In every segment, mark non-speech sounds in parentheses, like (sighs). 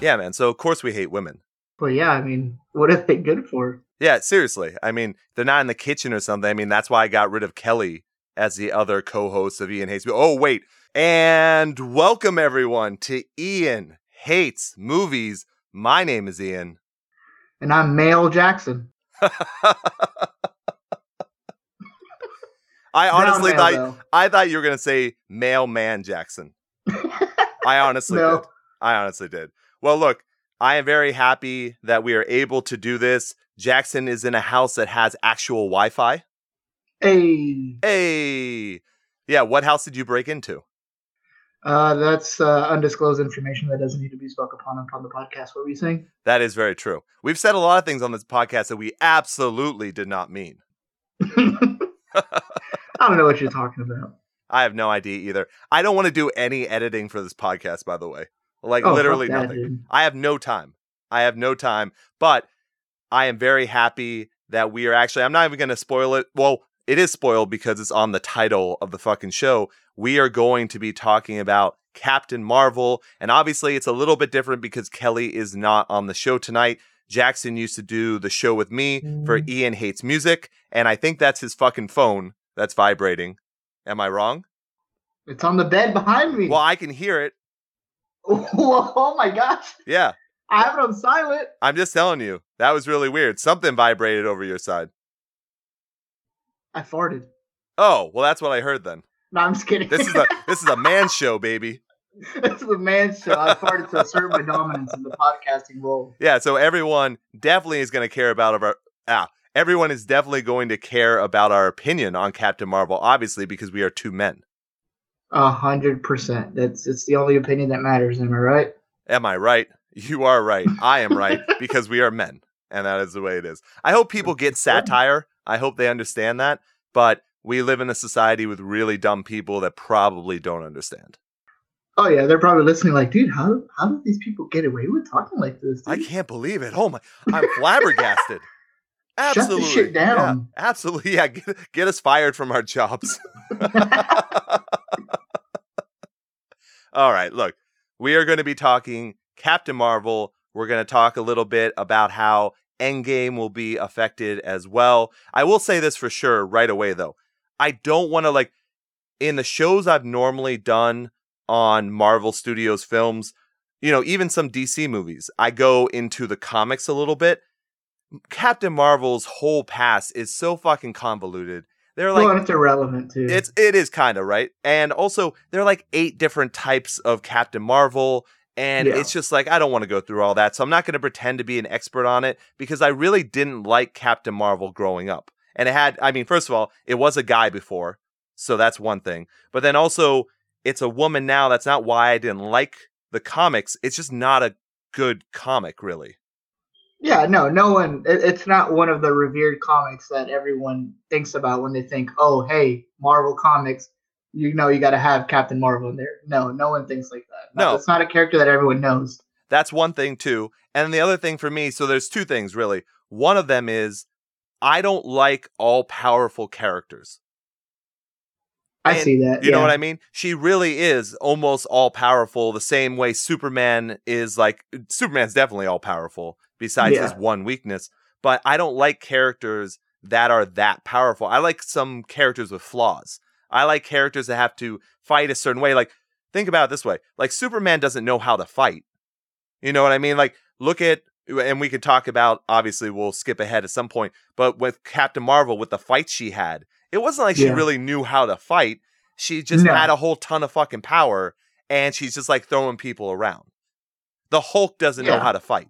Yeah, man. So of course we hate women. But yeah, I mean, what are they good for? Yeah, seriously. I mean, they're not in the kitchen or something. I mean, that's why I got rid of Kelly as the other co-host of Ian Hates. Oh, wait. And welcome everyone to Ian Hates Movies. My name is Ian. And I'm Male Jackson. (laughs) I honestly thought male, I thought you were gonna say mailman Jackson. (laughs) I honestly No. did. I honestly did. Well, look, I am very happy that we are able to do this. Jackson is in a house that has actual Wi-Fi. Hey, Hey, yeah. What house did you break into? uh, that's uh, undisclosed information that doesn't need to be spoke upon upon the podcast. What were you saying? That is very true. We've said a lot of things on this podcast that we absolutely did not mean. (laughs) (laughs) I don't know what you're talking about. I have no idea either. I don't want to do any editing for this podcast, by the way. Like Oh, literally nothing. I have no time. I have no time. But I am very happy that we are actually, I'm not even going to spoil it. Well, it is spoiled because it's on the title of the fucking show. We are going to be talking about Captain Marvel. And obviously, it's a little bit different because Kelly is not on the show tonight. Jackson used to do the show with me for Mm. Ian Hates Music. And I think that's his fucking phone that's vibrating. Am I wrong? It's on the bed behind me. Well, I can hear it. (laughs) oh my gosh, Yeah. I have it on silent. I'm just telling you. That was really weird. Something vibrated over your side. I farted. Oh, well, that's what I heard then. No, I'm just kidding. This is a (laughs) this is a man show, baby. this is a man's show. I farted to assert my dominance in the podcasting role. Yeah, so everyone definitely is going to care about our ah, everyone is definitely going to care about our opinion on Captain Marvel, obviously because we are two men. A hundred percent. That's it's the only opinion that matters. Am I right? Am I right? You are right. I am right (laughs) because we are men, and that is the way it is. I hope people get satire. I hope they understand that, but we live in a society with really dumb people that probably don't understand. Oh yeah, they're probably listening. Like, dude, how how do these people get away with talking like this? I can't believe it. Oh my, I'm flabbergasted. (laughs) Shut the Absolutely. shit down. Yeah, absolutely. (laughs) Yeah. Get, get us fired from our jobs. All right. Look, we are going to be talking Captain Marvel. We're going to talk a little bit about how Endgame will be affected as well. I will say this for sure right away, though. I don't want to, like, in the shows I've normally done on Marvel Studios films, you know, even some DC movies, I go into the comics a little bit. Captain Marvel's whole past is so fucking convoluted. They're like well, it's irrelevant too. it's it is kind of right, and also there are like eight different types of Captain Marvel, and Yeah. it's just like I don't want to go through all that, so I'm not going to pretend to be an expert on it because I really didn't like Captain Marvel growing up, and it had I mean first of all it was a guy before, so that's one thing, but then also it's a woman now. That's not why I didn't like the comics. It's just not a good comic, really. Yeah, no, no one. It, it's not one of the revered comics that everyone thinks about when they think, oh, hey, Marvel comics. You know, you got to have Captain Marvel in there. No, no one thinks like that. No. it's not a character that everyone knows. That's one thing too. And the other thing for me, so there's two things really. One of them is I don't like all powerful characters. I And see that. You know what I mean? She really is almost all powerful the same way Superman is like uh, Superman's definitely all powerful besides Yeah. his one weakness, but I don't like characters that are that powerful. I like some characters with flaws. I like characters that have to fight a certain way. Like think about it this way. Like Superman doesn't know how to fight. You know what I mean? Like look at and we could talk about obviously we'll skip ahead at some point, but with Captain Marvel with the fights she had, it wasn't like she really knew how to fight. She just No. had a whole ton of fucking power and she's just like throwing people around. The Hulk doesn't know how to fight.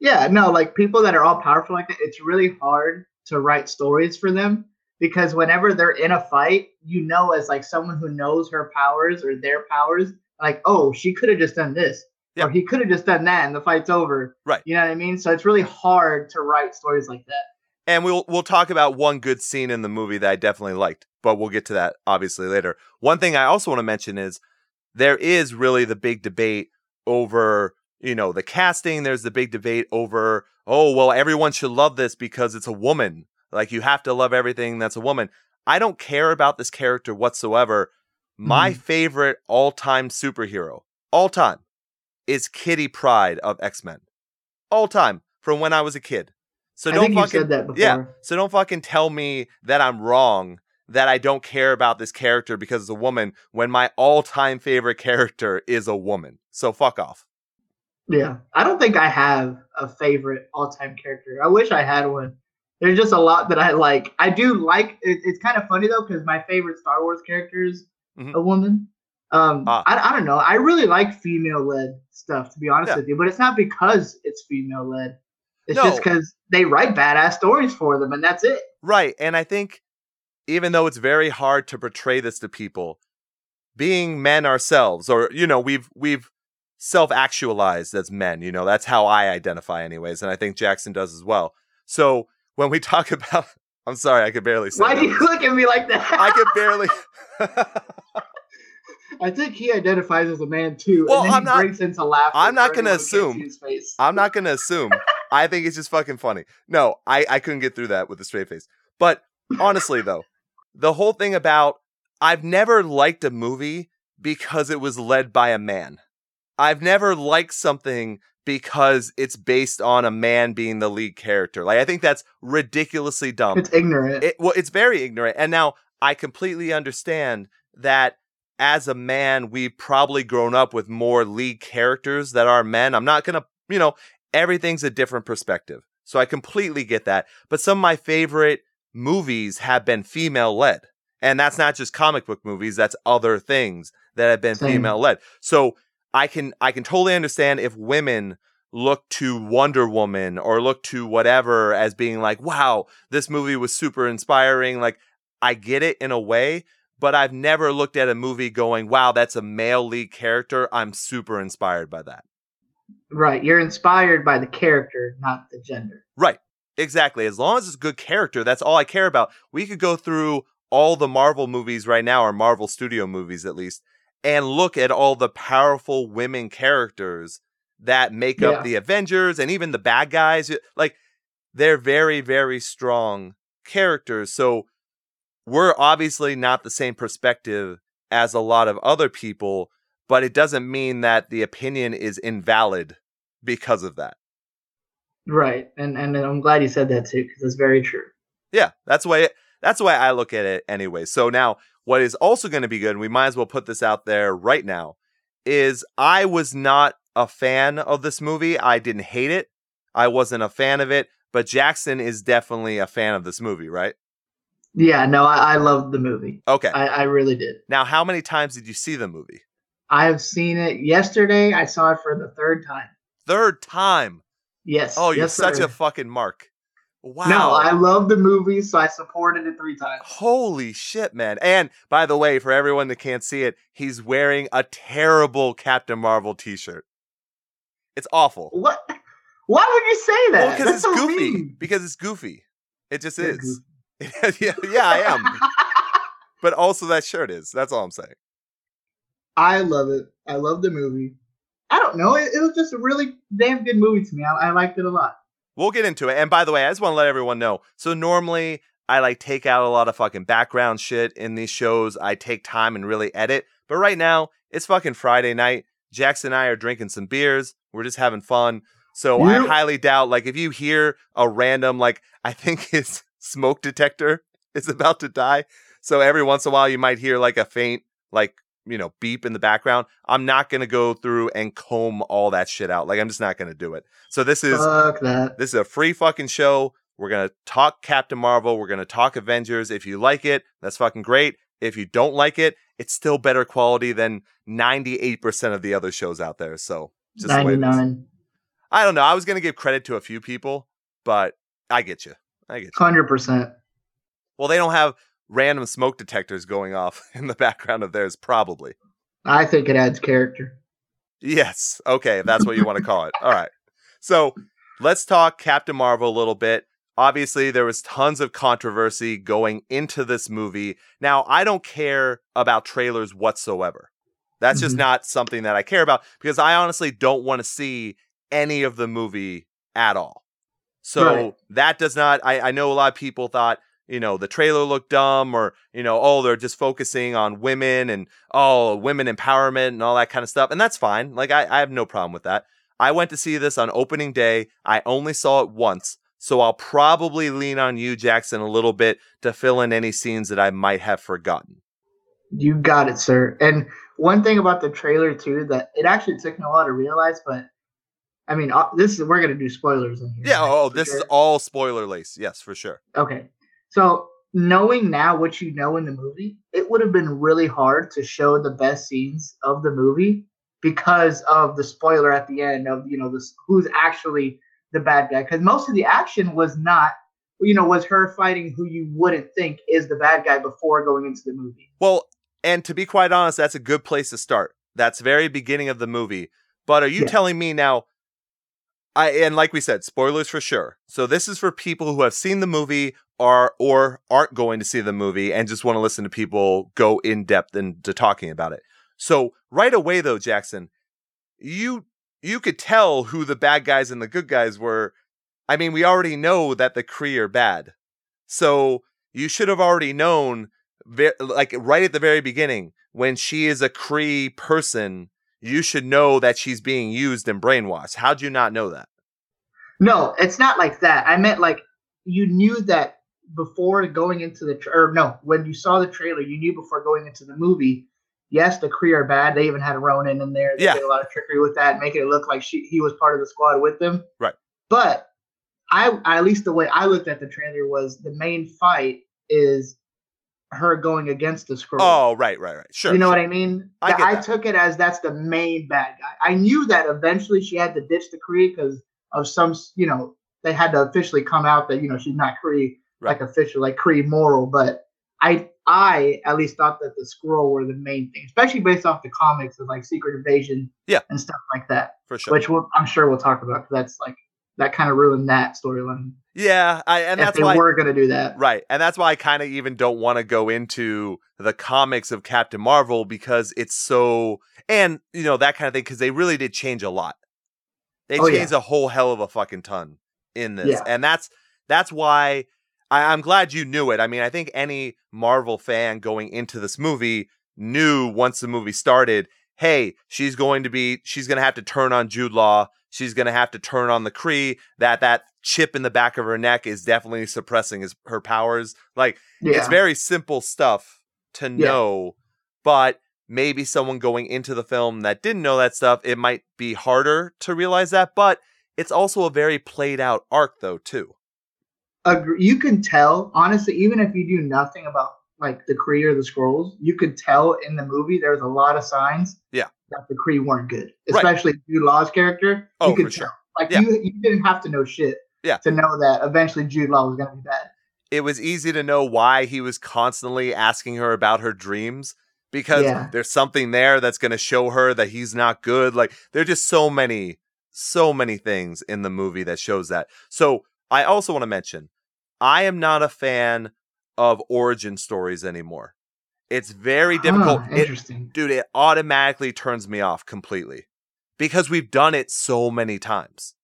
Yeah, no, like people that are all powerful like that, it's really hard to write stories for them because whenever they're in a fight, you know, as like someone who knows her powers or their powers, like, oh, she could have just done this. Yeah. Or he could have just done that and the fight's over. Right. You know what I mean? So it's really hard to write stories like that. And we'll we'll talk about one good scene in the movie that I definitely liked, but we'll get to that obviously later. One thing I also want to mention is there is really the big debate over, you know, the casting. There's the big debate over, oh, well, everyone should love this because it's a woman. Like you have to love everything that's a woman. I don't care about this character whatsoever. My Mhm. favorite all-time superhero, all time, is Kitty Pryde of X Men. All time from when I was a kid. So I don't fucking said that before. yeah. So don't fucking tell me that I'm wrong, that I don't care about this character because it's a woman when my all-time favorite character is a woman. So fuck off. Yeah. I don't think I have a favorite all time character. I wish I had one. There's just a lot that I like. I do like it, it's kind of funny though, because my favorite Star Wars character is Mhm. a woman. Um Ah. I, I don't know. I really like female led stuff to be honest Yeah. with you, but it's not because it's female led. It's No. just because they write badass stories for them and that's it. Right. And I think even though it's very hard to portray this to people, being men ourselves, or you know, we've we've self-actualized as men, you know, that's how I identify anyways, and I think Jackson does as well. So when we (laughs) talk about I'm sorry, I could barely say Why do you look at me like that? I could barely (laughs) I think he identifies as a man too. Well, I'm not- breaks into laughter. I'm not who can't assume. I'm not gonna assume. I think it's just fucking funny. No, I, I couldn't get through that with a straight face. But honestly though, the whole thing about I've never liked a movie because it was led by a man. I've never liked something because it's based on a man being the lead character. Like I think that's ridiculously dumb. It's ignorant. It, well, it's very ignorant. And now I completely understand that as a man, we've probably grown up with more lead characters that are men. I'm not going to, you know, everything's a different perspective. So I completely get that. But some of my favorite movies have been female led. And that's not just comic book movies, that's other things that have been female led. So I can I can totally understand if women look to Wonder Woman or look to whatever as being like, wow, this movie was super inspiring. Like, I get it in a way, but I've never looked at a movie going, wow, that's a male lead character. I'm super inspired by that. Right. You're inspired by the character, not the gender. Right. Exactly. As long as it's a good character, that's all I care about. We could go through all the Marvel movies right now, or Marvel Studio movies at least, and look at all the powerful women characters that make Yeah. up the Avengers and even the bad guys. Like, they're very, very strong characters. So, we're obviously not the same perspective as a lot of other people, but it doesn't mean that the opinion is invalid because of that. Right. And and I'm glad you said that too, because it's very true. Yeah, that's why way that's the way I look at it anyway. So now what is also going to be good, and we might as well put this out there right now, is I was not a fan of this movie. I didn't hate it. I wasn't a fan of it, but Jackson is definitely a fan of this movie, right? Yeah, no, I, I loved the movie. Okay. I, I really did. now, how many times did you see the movie? I have seen it yesterday. I saw it for the third time. Third time. Yes. Oh, you're yes, such sir. a fucking mark. Wow. No, I love the movie, so I supported it three times. Holy shit, man. And by the way, for everyone that can't see it, he's wearing a terrible Captain Marvel t shirt. It's awful. What? Why would you say that? Well, because it's so goofy. mean. Because it's goofy. It just You're is. (laughs) yeah, yeah, I am. (laughs) But also that shirt is. That's all I'm saying. I love it. I love the movie. I don't know. It, it was just a really damn good movie to me. I, I liked it a lot. We'll get into it. And by the way, I just want to let everyone know. So normally I like take out a lot of fucking background shit in these shows. I take time and really edit. But right now, it's fucking Friday night. Jackson and I are drinking some beers. We're just having fun. So I highly doubt, like, if you hear a random, like, (laughs) I think his smoke detector is about to die. So every once in a while, you might hear like a faint, like, you know, beep in the background. I'm not going to go through and comb all that shit out. Like, I'm just not going to do it. So this is Fuck that. this is a free fucking show. We're going to talk Captain Marvel. We're going to talk Avengers. If you like it, that's fucking great. If you don't like it, it's still better quality than 98% of the other shows out there. So, just the way it is. 99. I don't know. I was going to give credit to a few people, but I get you. I get you. 100%. Well, they don't have random smoke detectors going off (laughs) in the background of theirs, probably. I think it adds character. Yes. Okay, that's what you want to call it. (laughs) All right. So let's talk Captain Marvel a little bit. Obviously, there was tons of controversy going into this movie. Now, I don't care about trailers whatsoever. That's just Mhm. not something that I care about because I honestly don't want to see any of the movie at all. So Right. that does not, I, I know a lot of people thought you know, the trailer looked dumb or, you know, oh, they're just focusing on women and, oh, women empowerment and all that kind of stuff. And that's fine. Like, I, I have no problem with that. I went to see this on opening day. I only saw it once. So I'll probably lean on you, Jackson, a little bit to fill in any scenes that I might have forgotten. You got it, sir. And one thing about the trailer too that it actually took me a while to realize, but I mean, uh, this is we're gonna do spoilers in here. Yeah. Right? Oh, this sure. is all spoiler lace. Yes, for sure. Okay. So knowing now what you know in the movie, it would have been really hard to show the best scenes of the movie because of the spoiler at the end of you know this who's actually the bad guy. Because most of the action was not you know, was her fighting who you wouldn't think is the bad guy before going into the movie. Well, and to be quite honest, that's a good place to start. That's very beginning of the movie. But are you yeah. telling me now? I and like we said, spoilers for sure. So this is for people who have seen the movie or or aren't going to see the movie and just want to listen to people go in depth into talking about it. So right away though, Jackson, you you could tell who the bad guys and the good guys were. I mean, we already know that the Kree are bad. So you should have already known like right at the very beginning, when she is a Kree person, you should know that she's being used and brainwashed. How'd you not know that? No, it's not like that. I meant like you knew that before going into the tra- or no, when you saw the trailer, you knew before going into the movie. Yes, the Kree are bad. They even had Ronan in there. They yeah. did a lot of trickery with that, making it look like she he was part of the squad with them. Right. But I at least the way I looked at the trailer was the main fight is her going against the Skrull. Oh, right, right, right. Sure. You know sure. what I mean? I, I took it as that's the main bad guy. I knew that eventually she had to ditch the Kree because of some, you know, they had to officially come out that you know she's not Kree right. like official, like Kree moral. But I, I at least thought that the Skrull were the main thing, especially based off the comics of like Secret Invasion, yeah, and stuff like that. For sure. Which we'll, I'm sure we'll talk about. because That's like that kind of ruined that storyline. Yeah, I, and if that's why we're going to do that, right? And that's why I kind of even don't want to go into the comics of Captain Marvel because it's so and you know that kind of thing because they really did change a lot. They oh, changed yeah. a whole hell of a fucking ton in this, Yeah. and that's that's why I, I'm glad you knew it. I mean, I think any Marvel fan going into this movie knew once the movie started, hey, she's going to be she's going to have to turn on Jude Law. She's going to have to turn on the Kree. That that chip in the back of her neck is definitely suppressing his her powers. Like Yeah. it's very simple stuff to Yeah. know, but maybe someone going into the film that didn't know that stuff, it might be harder to realize that. But it's also a very played out arc, though, too. Agree. You can tell, honestly, even if you do nothing about like the Kree or the Skrulls, you could tell in the movie there's a lot of signs. Yeah. That the Kree weren't good, Right. especially Jude Law's character. Oh, you could for sure. tell. Like Yeah. you, you didn't have to know shit. Yeah. To know that eventually Jude Law was gonna be bad. It was easy to know why he was constantly asking her about her dreams because Yeah. there's something there that's going to show her that he's not good. Like there are just so many, so many things in the movie that shows that. So I also want to mention, I am not a fan of origin stories anymore. It's very difficult. Huh, It- interesting. dude, it automatically turns me off completely because we've done it so many times.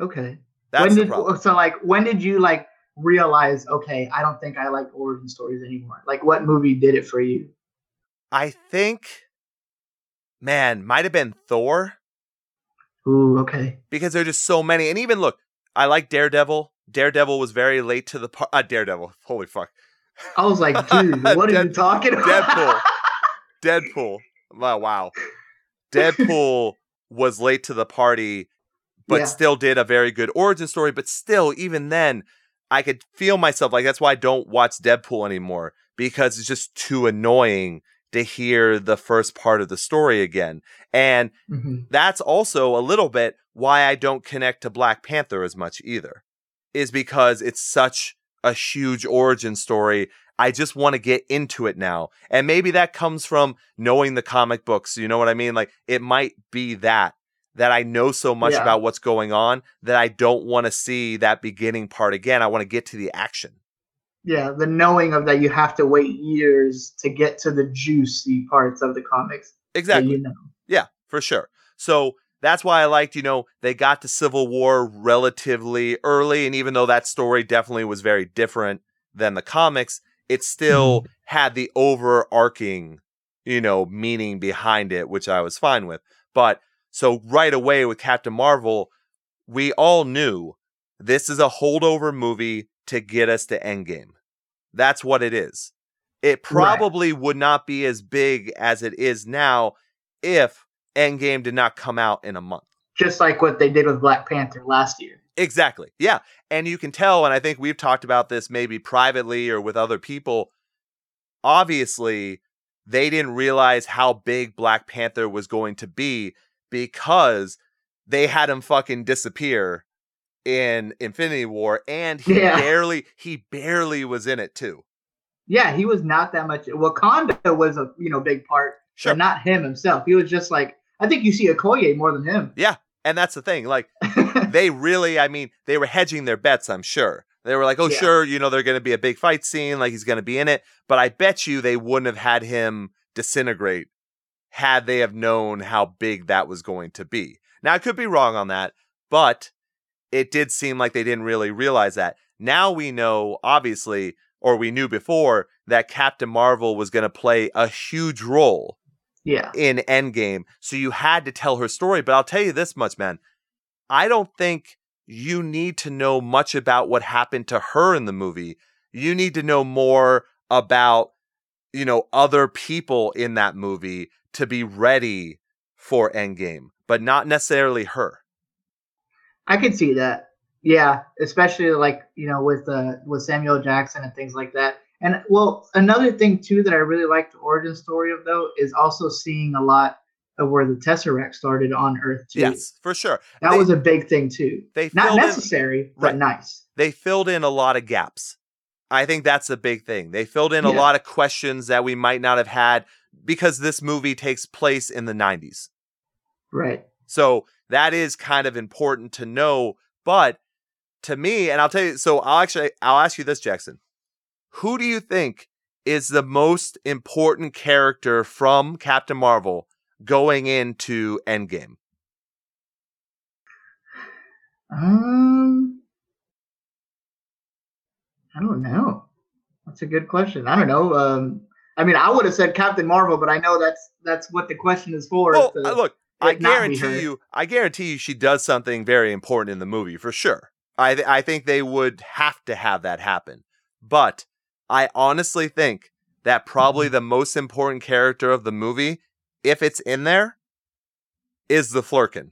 okay. That's when the problem. so like when did you like realize okay I don't think I like origin stories anymore? Like what movie did it for you? I think, man, might have been Thor Ooh, okay. because there are just so many. And even look, I like Daredevil. Daredevil was very late to the party. Uh, Daredevil, holy fuck. I was like, (laughs) dude, what are you talking about? Deadpool. (laughs) Deadpool. Wow, wow. Deadpool was late to the party, but Yeah. still did a very good origin story. But still, even then, I could feel myself like that's why I don't watch Deadpool anymore because it's just too annoying to hear the first part of the story again. And Mhm. that's also a little bit why I don't connect to Black Panther as much either, is because it's such a huge origin story. I just want to get into it now. And maybe that comes from knowing the comic books. You know what I mean? Like it might be that, that I know so much Yeah. about what's going on that I don't want to see that beginning part again. I want to get to the action. Yeah, the knowing of that you have to wait years to get to the juicy parts of the comics. Exactly. you know. Yeah, for sure. So that's why I liked, you know, they got to Civil War relatively early. And even though that story definitely was very different, than the comics, it still mm-hmm. had the overarching, you know, meaning behind it, which I was fine with. But so right away with Captain Marvel, we all knew this is a holdover movie to get us to Endgame. That's what it is. It probably right. would not be as big as it is now if Endgame did not come out in a month. Just like what they did with Black Panther last year. Exactly. Yeah. And you can tell, and I think we've talked about this maybe privately or with other people. Obviously, they didn't realize how big Black Panther was going to be because they had him fucking disappear in Infinity War and he yeah. barely he barely was in it too. Yeah, he was not that much. Wakanda was a you know big part, sure. but not him himself. He was just like I think you see Okoye more than him. Yeah, and that's the thing. Like (laughs) they really, I mean, they were hedging their bets. I'm sure they were like, oh yeah. sure, you know, they're going to be a big fight scene, like he's going to be in it. But I bet you they wouldn't have had him disintegrate had they have known how big that was going to be. Now I could be wrong on that, but it did seem like they didn't really realize that. Now we know, obviously, or we knew before, that Captain Marvel was going to play a huge role yeah. in Endgame. So you had to tell her story. But I'll tell you this much, man. I don't think you need to know much about what happened to her in the movie. You need to know more about, you know, other people in that movie to be ready for Endgame, but not necessarily her. I can see that. Yeah, especially like you know with uh, with Samuel Jackson and things like that. And well, another thing too that I really like the origin story of though is also seeing a lot of where the Tesseract started on Earth too. Yes, for sure. That they, was a big thing too. They not necessary, in, but right. nice. They filled in a lot of gaps. I think that's a big thing. They filled in yeah. a lot of questions that we might not have had because this movie takes place in the 90s. Right. So that is kind of important to know. But to me, and I'll tell you, so I'll actually I'll ask you this, Jackson. Who do you think is the most important character from Captain Marvel going into Endgame? Um, I don't know. That's a good question. I don't know. Um, I mean, I would have said Captain Marvel, but I know that's that's what the question is for. Well, to, look, I guarantee you, I guarantee you, she does something very important in the movie for sure. I th- I think they would have to have that happen, but I honestly think that probably mm-hmm. the most important character of the movie, if it's in there, is the Flerken.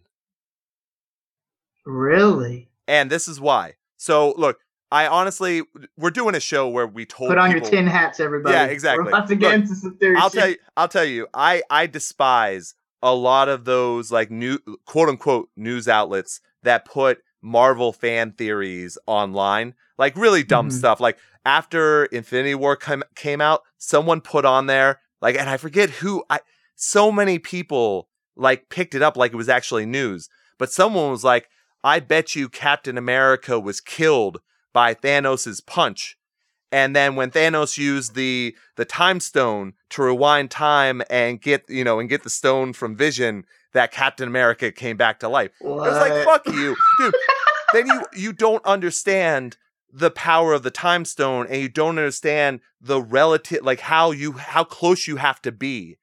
Really? And this is why. So look, I honestly, we're doing a show where we told put on people, your tin hats, everybody. Yeah, (laughs) exactly. We're about to get Look, into some theory. I'll tell you. I'll tell you. I I despise a lot of those like new quote unquote news outlets that put Marvel fan theories online, like really dumb mm-hmm. stuff. Like after Infinity War came came out, someone put on there like, and I forget who. I so many people like picked it up like it was actually news, but someone was like, "I bet you Captain America was killed by Thanos's punch." And then when Thanos used the the time stone to rewind time and get you know and get the stone from Vision, that Captain America came back to life. What? It was like fuck you, dude. (laughs) then you you don't understand the power of the time stone and you don't understand the relative like how you how close you have to be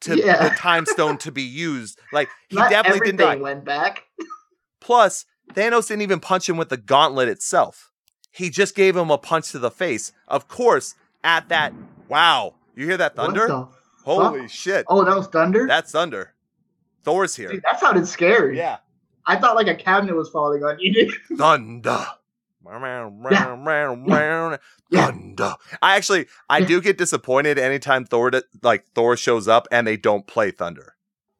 to yeah. the (laughs) time stone to be used. Like he Not definitely didn't die. went back. Plus, Thanos didn't even punch him with the gauntlet itself. He just gave him a punch to the face. Of course, at that wow, you hear that thunder? Holy shit. Oh, that was thunder? That's thunder. Thor's here. Dude, that sounded scary. Yeah. I thought like a cabinet was falling on you. (laughs) Thunder. Yeah. Thunder. I actually I do get disappointed anytime Thor like Thor shows up and they don't play Thunder.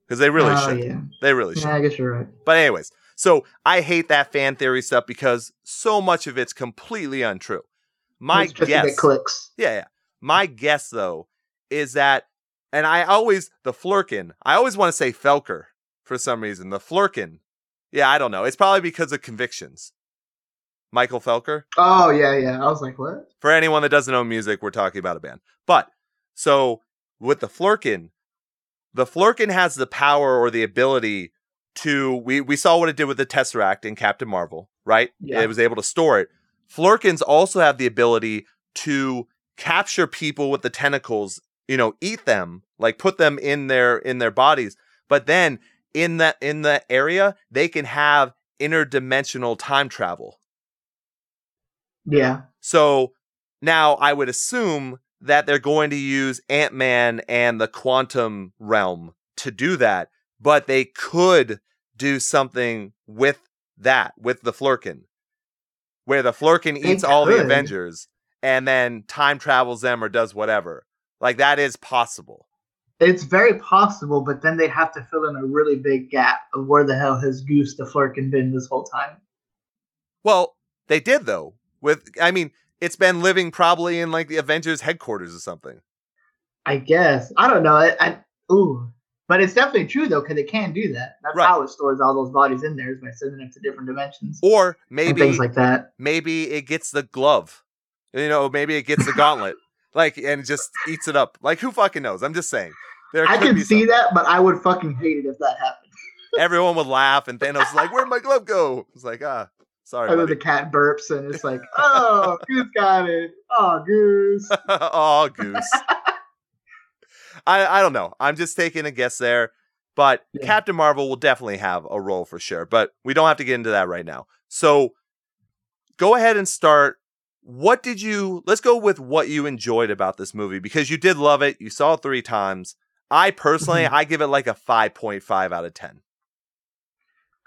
Because they really oh, should. Yeah. They really should. Yeah, I guess you're right. But anyways, so I hate that fan theory stuff because so much of it's completely untrue. My guess clicks. Yeah, yeah. My guess though is that and I always the Flerken, I always want to say Felker for some reason. The Flerken. Yeah, I don't know. It's probably because of convictions. Michael Felker. Oh yeah, yeah. I was like, what? For anyone that doesn't know music, we're talking about a band. But so with the Flerken, the Flerken has the power or the ability to we we saw what it did with the Tesseract in Captain Marvel, right? Yeah. It was able to store it. Flerkens also have the ability to capture people with the tentacles, you know, eat them, like put them in their in their bodies. But then in that in the area, they can have interdimensional time travel. Yeah. So now I would assume that they're going to use Ant Man and the quantum realm to do that, but they could do something with that, with the Flerken, where the They eats all the. Avengers and then time travels them or does whatever. Like that is possible. It's very possible, but then they'd have to fill in a really big gap of where the hell has Goose the Flerken been this whole time. Well, they did though. With I mean, it's been living probably in like the Avengers headquarters or something. I guess. I don't know. I, I ooh. But it's definitely true though, because it can do that. That's Right. how it stores all those bodies in there is by sending them to different dimensions Or maybe things like that. maybe it gets the glove. You know, maybe it gets the gauntlet. Like and just eats it up. Like who fucking knows? I'm just saying. There I could see that, but I would fucking hate it if that happened. Everyone would laugh and Thanos is like, Where'd my glove go? It's like, ah, sorry. And then the cat burps and it's like, oh, (laughs) Goose got it. Oh, Goose. (laughs) oh, goose. I I don't know. I'm just taking a guess there. But Yeah. Captain Marvel will definitely have a role for sure. But we don't have to get into that right now. So go ahead and start. What did you let's go with what you enjoyed about this movie because you did love it. You saw it three times. I personally, Mhm. I give it like a 5.5 out of 10.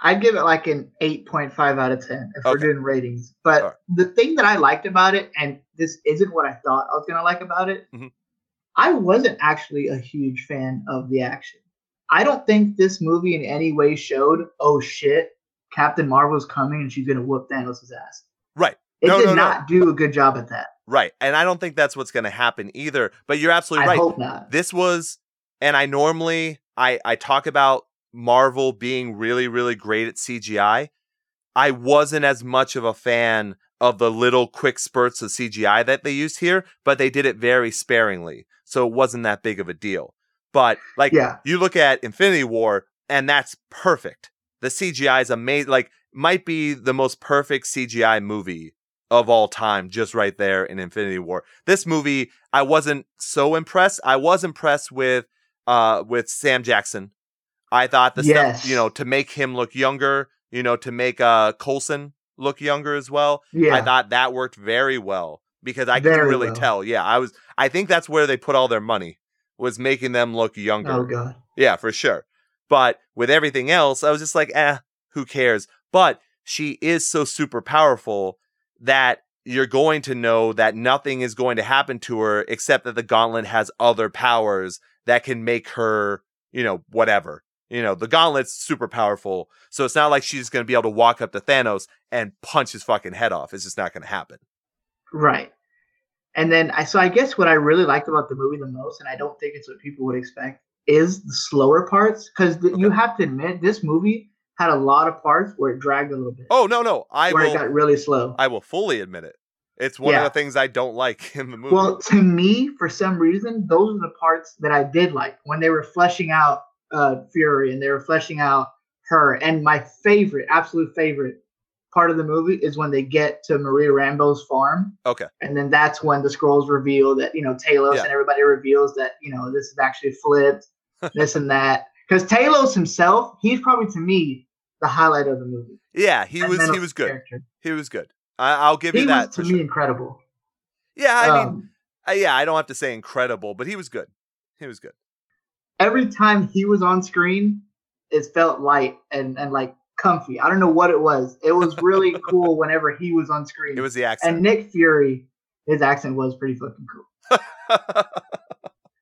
I'd give it like an 8.5 out of 10 if we're doing ratings. But Alright. the thing that I liked about it, and this isn't what I thought I was going to like about it, Mhm. I wasn't actually a huge fan of the action. I don't think this movie in any way showed, oh shit, Captain Marvel's coming and she's going to whoop Thanos' ass. Right. It No, did no, no. not do a good job at that. Right. And I don't think that's what's going to happen either. But you're absolutely right. I hope not. this was and i normally i i talk about marvel being really really great at cgi i wasn't as much of a fan of the little quick spurts of cgi that they used here but they did it very sparingly so it wasn't that big of a deal but like Yeah. you look at infinity war and that's perfect the cgi is amazing like might be the most perfect cgi movie of all time just right there in infinity war this movie I wasn't so impressed. I was impressed with uh with Sam Jackson. I thought the Yes. stuff, you know, to make him look younger, you know, to make uh Coulson look younger as well. Yeah. I thought that worked very well because I couldn't really well. tell. Yeah, I was I think that's where they put all their money was making them look younger. oh, God. Yeah, for sure. But with everything else, I was just like, eh, who cares? But she is so super powerful that you're going to know that nothing is going to happen to her except that the gauntlet has other powers that can make her, you know, whatever. You know, the gauntlet's super powerful. So it's not like she's going to be able to walk up to Thanos and punch his fucking head off. It's just not going to happen. Right. And then I so I guess what I really liked about the movie the most, and I don't think it's what people would expect, is the slower parts. Because you have to admit, this movie had a lot of parts where it dragged a little bit. Oh, no, no. I where will it got really slow. I will fully admit it. It's one of the things I don't like (laughs) in the movie. Well, to me, for some reason, those are the parts that I did like when they were fleshing out uh, Fury and they were fleshing out her. And my favorite, absolute favorite part of the movie is when they get to Maria Rambeau's farm. okay. And then that's when the Skrulls reveal that, you know, Talos Yeah. and everybody reveals that, you know, this is actually flipped, this and that. Because Talos himself, he's probably to me the highlight of the movie. Yeah, he That was he was good. character. He was good. I, I'll give He you that. was to me sure. incredible. Yeah, I mean, Um, uh, yeah, I don't have to say incredible, but he was good. He was good. every time he was on screen, it felt light and, and like comfy. I don't know what it was. It was really (laughs) cool whenever he was on screen. It was the accent. and. Nick Fury, his accent was pretty fucking cool. (laughs)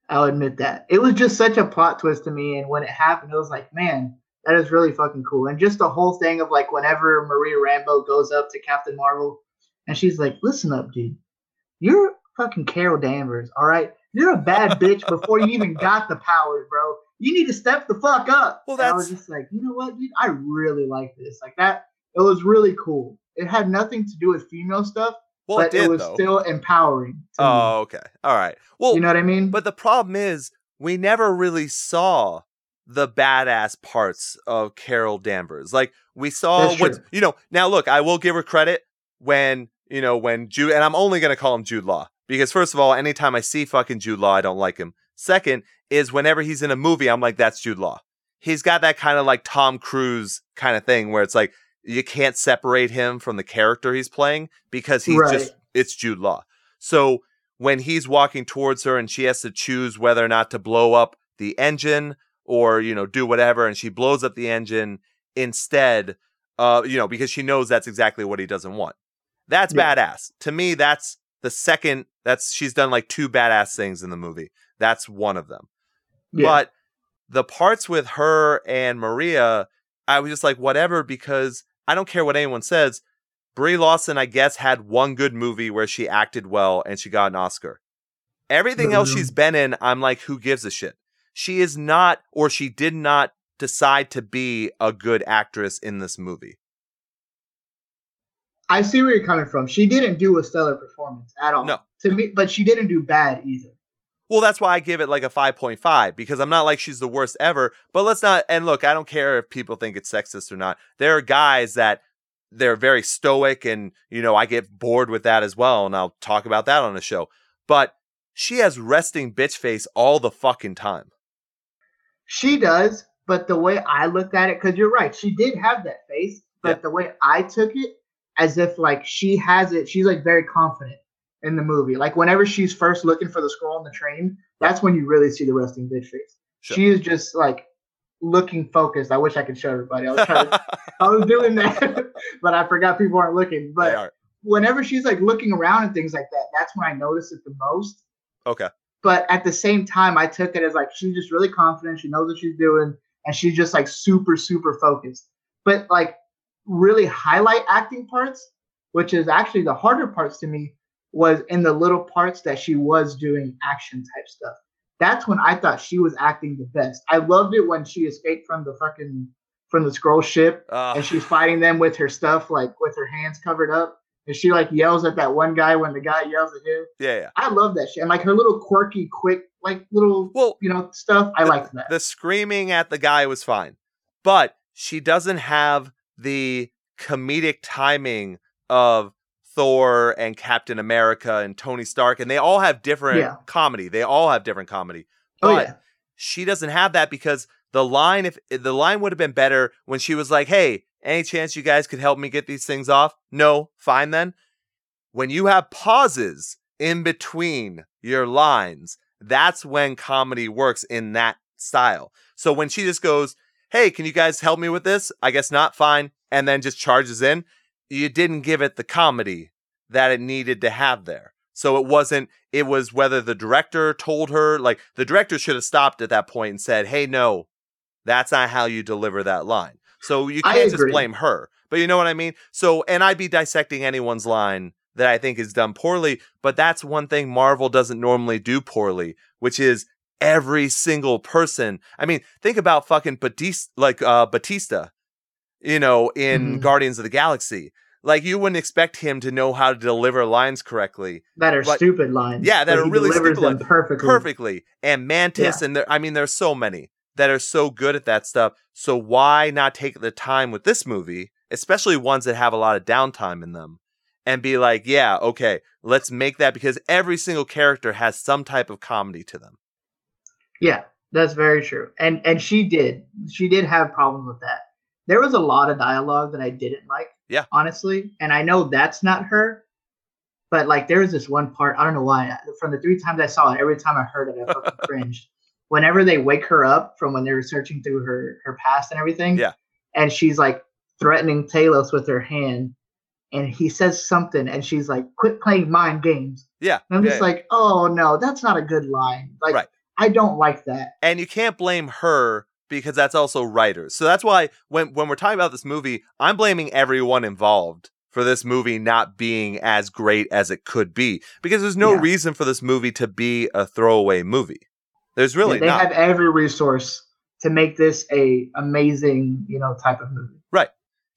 I'll admit that. It was just such a plot twist to me. And when it happened, it was like, man, that is really fucking cool. And just the whole thing of like whenever Maria Rambeau goes up to Captain Marvel and she's like, listen up, dude. You're fucking Carol Danvers, all right? You're a bad bitch before you even got the powers, bro. You need to step the fuck up. Well, And I was that's- just like, you know what, dude? I really like this. Like that, it was really cool. It had nothing to do with female stuff, well, but it did it was though. still empowering. to me. oh, okay. All right. Well, you know what I mean? but the problem is we never really saw the badass parts of Carol Danvers. Like we saw what you know. Now look, I will give her credit when you know when Jude, and I'm only to call him Jude Law because first of all, anytime I see fucking Jude Law, I don't like him. Second is whenever he's in a movie, I'm like, that's Jude Law. He's got that kind of like Tom Cruise kind of thing where it's like you can't separate him from the character he's playing because he's Right. just it's Jude Law. So when he's walking towards her and she has to choose whether or not to blow up the engine or you know do whatever and she blows up the engine instead uh you know because she knows that's exactly what he doesn't want. That's Yeah. badass. To me that's the second that's she's done like two badass things in the movie. That's one of them. Yeah. but the parts with her and maria i was just like whatever because i don't care what anyone says. Brie Larson i guess had one good movie where she acted well and she got an oscar. Everything else Mhm. she's been in i'm like who gives a shit she is not or she did not decide to be a good actress in this movie I see where you're coming from. She didn't do a stellar performance at all. No. To me, but she didn't do bad either. Well, that's why I give it like a 5.5 because I'm not like she's the worst ever. But let's not, and look, I don't care if people think it's sexist or not. There are guys that they're very stoic and, you know, I get bored with that as well. And I'll talk about that on the show. But she has resting bitch face all the fucking time. She does, but the way I looked at it, because you're right, she did have that face, but Yeah. the way I took it, as if like she has it, she's like very confident in the movie. Like whenever she's first looking for the Skrull on the train, that's when you really see the resting bitch face. Sure. She is just like looking focused. I wish I could show everybody. I was trying to, I was doing that, (laughs) but I forgot people aren't looking. But whenever she's like looking around and things like that, that's when I notice it the most. Okay. But at the same time, I took it as like she's just really confident. She knows what she's doing, and she's just like super, super focused. But like really highlight acting parts, which is actually the harder parts to me, was in the little parts that she was doing action type stuff. That's when I thought she was acting the best. I loved it when she escaped from the fucking from the Skrull ship Uh, and she's fighting them with her stuff, like with her hands covered up. And she like yells at that one guy when the guy yells at him. yeah, yeah. I love that shit. And like her little quirky, quick, like little, Well, you know, stuff. I like that. The screaming at the guy was fine, but she doesn't have the comedic timing of Thor and Captain America and Tony Stark, and they all have different Yeah. comedy. They all have different comedy, oh but yeah, she doesn't have that because the line, if the line would have been better when she was like, "Hey, any chance you guys could help me get these things off?" No, fine then. When you have pauses in between your lines, that's when comedy works in that style. So when she just goes, "Hey, can you guys help me with this?" I guess not, fine, and then just charges in, you didn't give it the comedy that it needed to have there. So it wasn't it was whether the director told her like the director should have stopped at that point and said, "Hey, no. That's not how you deliver that line." So you can't just blame her. But you know what I mean? So and I'd be dissecting anyone's line that I think is done poorly, but that's one thing Marvel doesn't normally do poorly, which is every single person. I mean, think about fucking Batista like uh Batista, you know, in Mhm. Guardians of the Galaxy. Like you wouldn't expect him to know how to deliver lines correctly that are but- stupid lines. Yeah, that are really stupid them lines. perfectly. perfectly. And Mantis, and there, I mean, there's so many that are so good at that stuff. So why not take the time with this movie, especially ones that have a lot of downtime in them, and be like, yeah, okay, let's make that because every single character has some type of comedy to them. Yeah, that's very true. And and she did. She did have problems with that. There was a lot of dialogue that I didn't like. Yeah. Honestly. And I know that's not her. But like there was this one part, I don't know why. From the three times I saw it, every time I heard it, I fucking (laughs) cringed. Whenever they wake her up from when they were searching through her her past and everything. Yeah. And she's like threatening Talos with her hand. And he says something, and she's like, "Quit playing mind games." Yeah, And I'm yeah, just yeah. like, "Oh no, that's not a good line." Like, Right. I don't like that. and you can't blame her because that's also writers. So that's why when when we're talking about this movie, I'm blaming everyone involved for this movie not being as great as it could be because there's no Yeah. reason for this movie to be a throwaway movie. There's really Yeah, they not. have every resource to make this a amazing, you know, type of movie. Right.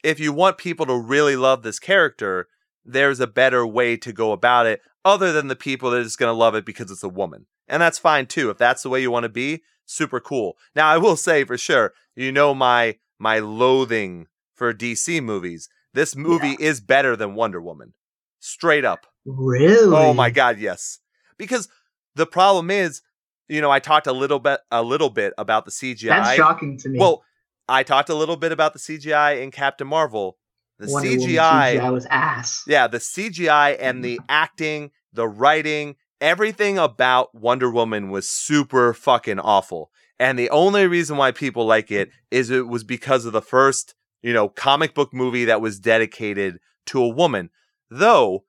If you want people to really love this character, there's a better way to go about it other than the people that are just going to love it because it's a woman. And that's fine too. If that's the way you want to be, super cool. Now, I will say for sure, you know my my loathing for DC movies. This movie is better than Wonder Woman. Straight up. Really? Oh my god, yes. because the problem is, you know, I talked a little bit a little bit about the CGI. That's shocking to me. Well, I talked a little bit about the CGI in Captain Marvel. The CGI, CGI was ass. yeah, the CGI and the mm. acting, the writing, everything about Wonder Woman was super fucking awful. And the only reason why people like it is it was because of the first, you know, comic book movie that was dedicated to a woman. Though,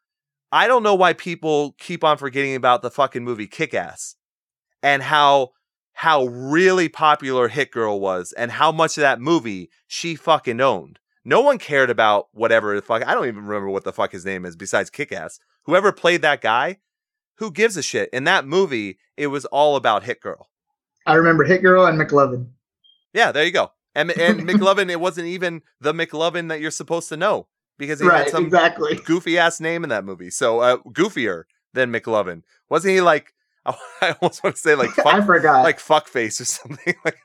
I don't know why people keep on forgetting about the fucking movie Kick Ass and how how really popular Hit Girl was and how much of that movie she fucking owned. No one cared about whatever the fuck. I don't even remember what the fuck his name is besides Kick Ass. Whoever played that guy, who gives a shit? In that movie, it was all about Hit Girl. I remember Hit Girl and McLovin. Yeah, there you go. And and (laughs) McLovin, it wasn't even the McLovin that you're supposed to know because he had Right, some exactly. goofy ass name in that movie. So uh, goofier than McLovin. Wasn't he like? (laughs) I almost want to say like (laughs) I fuck, forgot. like fuckface or (laughs) something like.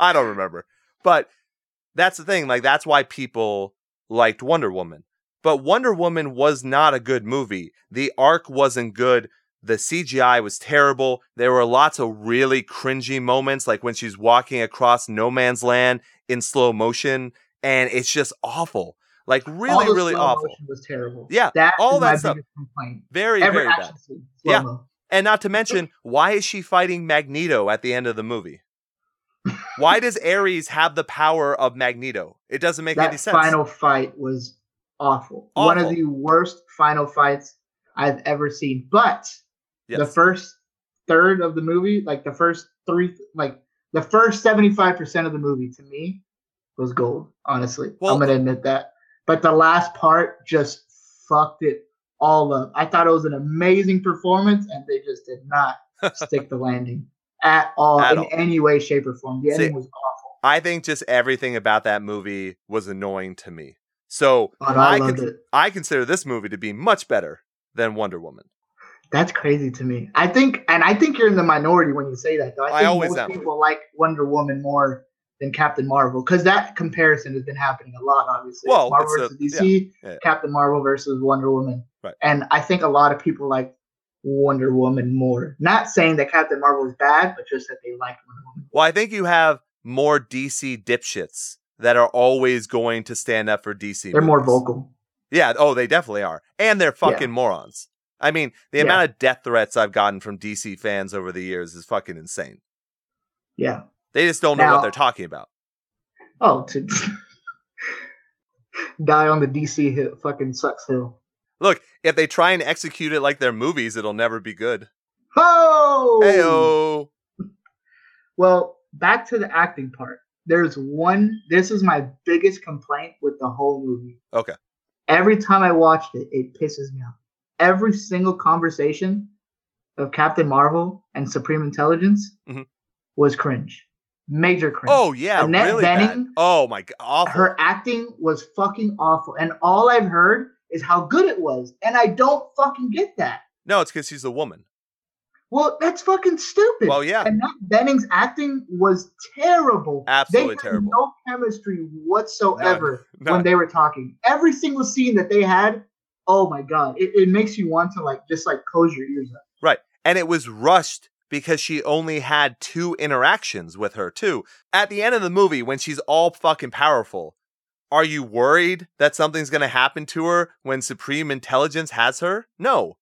I don't remember, but that's the thing. Like that's why people liked Wonder Woman. But Wonder Woman was not a good movie. The arc wasn't good. The CGI was terrible. There were lots of really cringy moments, like when she's walking across no man's land in slow motion, and it's just awful. Like All really, really awful. Was terrible. Yeah, that all that my stuff. complaint. Very, Every very bad. scene, Yeah. And not to mention, why is she fighting Magneto at the end of the movie? Why does Ares have the power of Magneto? It doesn't make that any sense. final fight was awful. One of the worst final fights I've ever seen. But the first third of the movie, like the first three, like the first seventy-five percent of the movie, to me, was gold. Honestly, Well- I'm gonna admit that. But the last part just fucked it all up. I thought it was an amazing performance, and they just did not (laughs) stick the landing at all At in all. any way, shape, or form. The See, ending was awful. I think just everything about that movie was annoying to me. So I, I, con- I consider this movie to be much better than Wonder Woman. That's crazy to me. I think, and I think you're in the minority when you say that, though. I I think always most am. people like Wonder Woman more than Captain Marvel because that comparison has been happening a lot. Obviously, Well, Marvel it's a- versus DC, yeah, yeah. Captain Marvel versus Wonder Woman, Right. and I think a lot of people like Wonder Woman more. Not saying that Captain Marvel is bad, but just that they like Wonder Woman. Well, I think you have more DC dipshits that are always going to stand up for DC. They're more vocal. Yeah, oh, they definitely are. And they're fucking morons. I mean, the Yeah. amount of death threats I've gotten from DC fans over the years is fucking insane. Yeah. They just don't know what they're talking about. Oh, to (laughs) die on the DC hit fucking sucks hill. Look, if they try and execute it like their movies, it'll never be good. Oh, Heyo. Well, back to the acting part. There's one. This is my biggest complaint with the whole movie. Okay. Every time I watched it, it pisses me off. Every single conversation of Captain Marvel and Supreme Intelligence Mhm. was cringe, major cringe. Oh yeah, Annette really bad. Oh my god, awful. her acting was fucking awful, and all I've heard is how good it was, and I don't fucking get that. No, it's because she's a woman. Well, that's fucking stupid. Well, yeah, And Matt Bening's acting was terrible. Absolutely terrible. No chemistry whatsoever None. (laughs) when they were talking. Every single scene that they had, oh my god, it, it makes you want to like just like close your ears up. Right, and it was rushed because she only had two interactions with her too. At the end of the movie, when she's all fucking powerful, are you worried that something's gonna happen to her when Supreme Intelligence has her? No.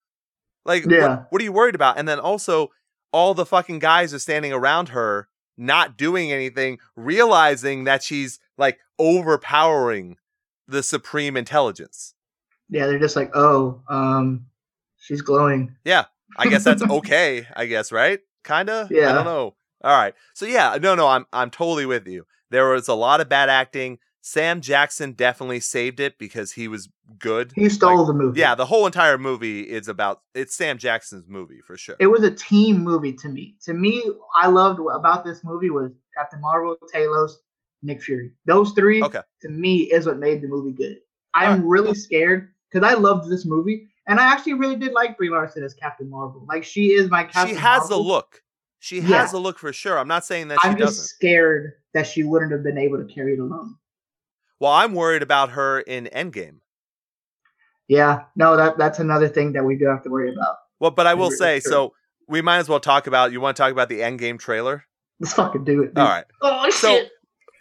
Like, what- Yeah. what, are you worried about? And then also, all the fucking guys are standing around her, not doing anything, realizing that she's like overpowering the Supreme Intelligence. Yeah, they're just like, oh, um, she's glowing. I guess that's okay. I guess right? Kinda. Yeah. I don't know. All right. So yeah, no, no, I'm I'm totally with you. There was a lot of bad acting. Sam Jackson definitely saved it because he was good. He stole Like, the movie. Yeah, the whole entire movie is about it's Sam Jackson's movie for sure. it was a team movie to me. To me, I loved about this movie was Captain Marvel, Talos, Nick Fury. Those three, Okay. to me, is what made the movie good. I'm really scared because I loved this movie, and I actually really did like Brie Larson as Captain Marvel. Like she is my Captain. she has the look. She Yeah. has the look for sure. I'm not saying that she I'm just doesn't. scared that she wouldn't have been able to carry it alone. Well, I'm worried about her in Endgame. Yeah, no, that that's another thing that we do have to worry about. Well, but I will Sure, say, sure. so we might as well talk about. You want to talk about the Endgame trailer? Let's fucking do it. Dude. All right. Oh So- shit.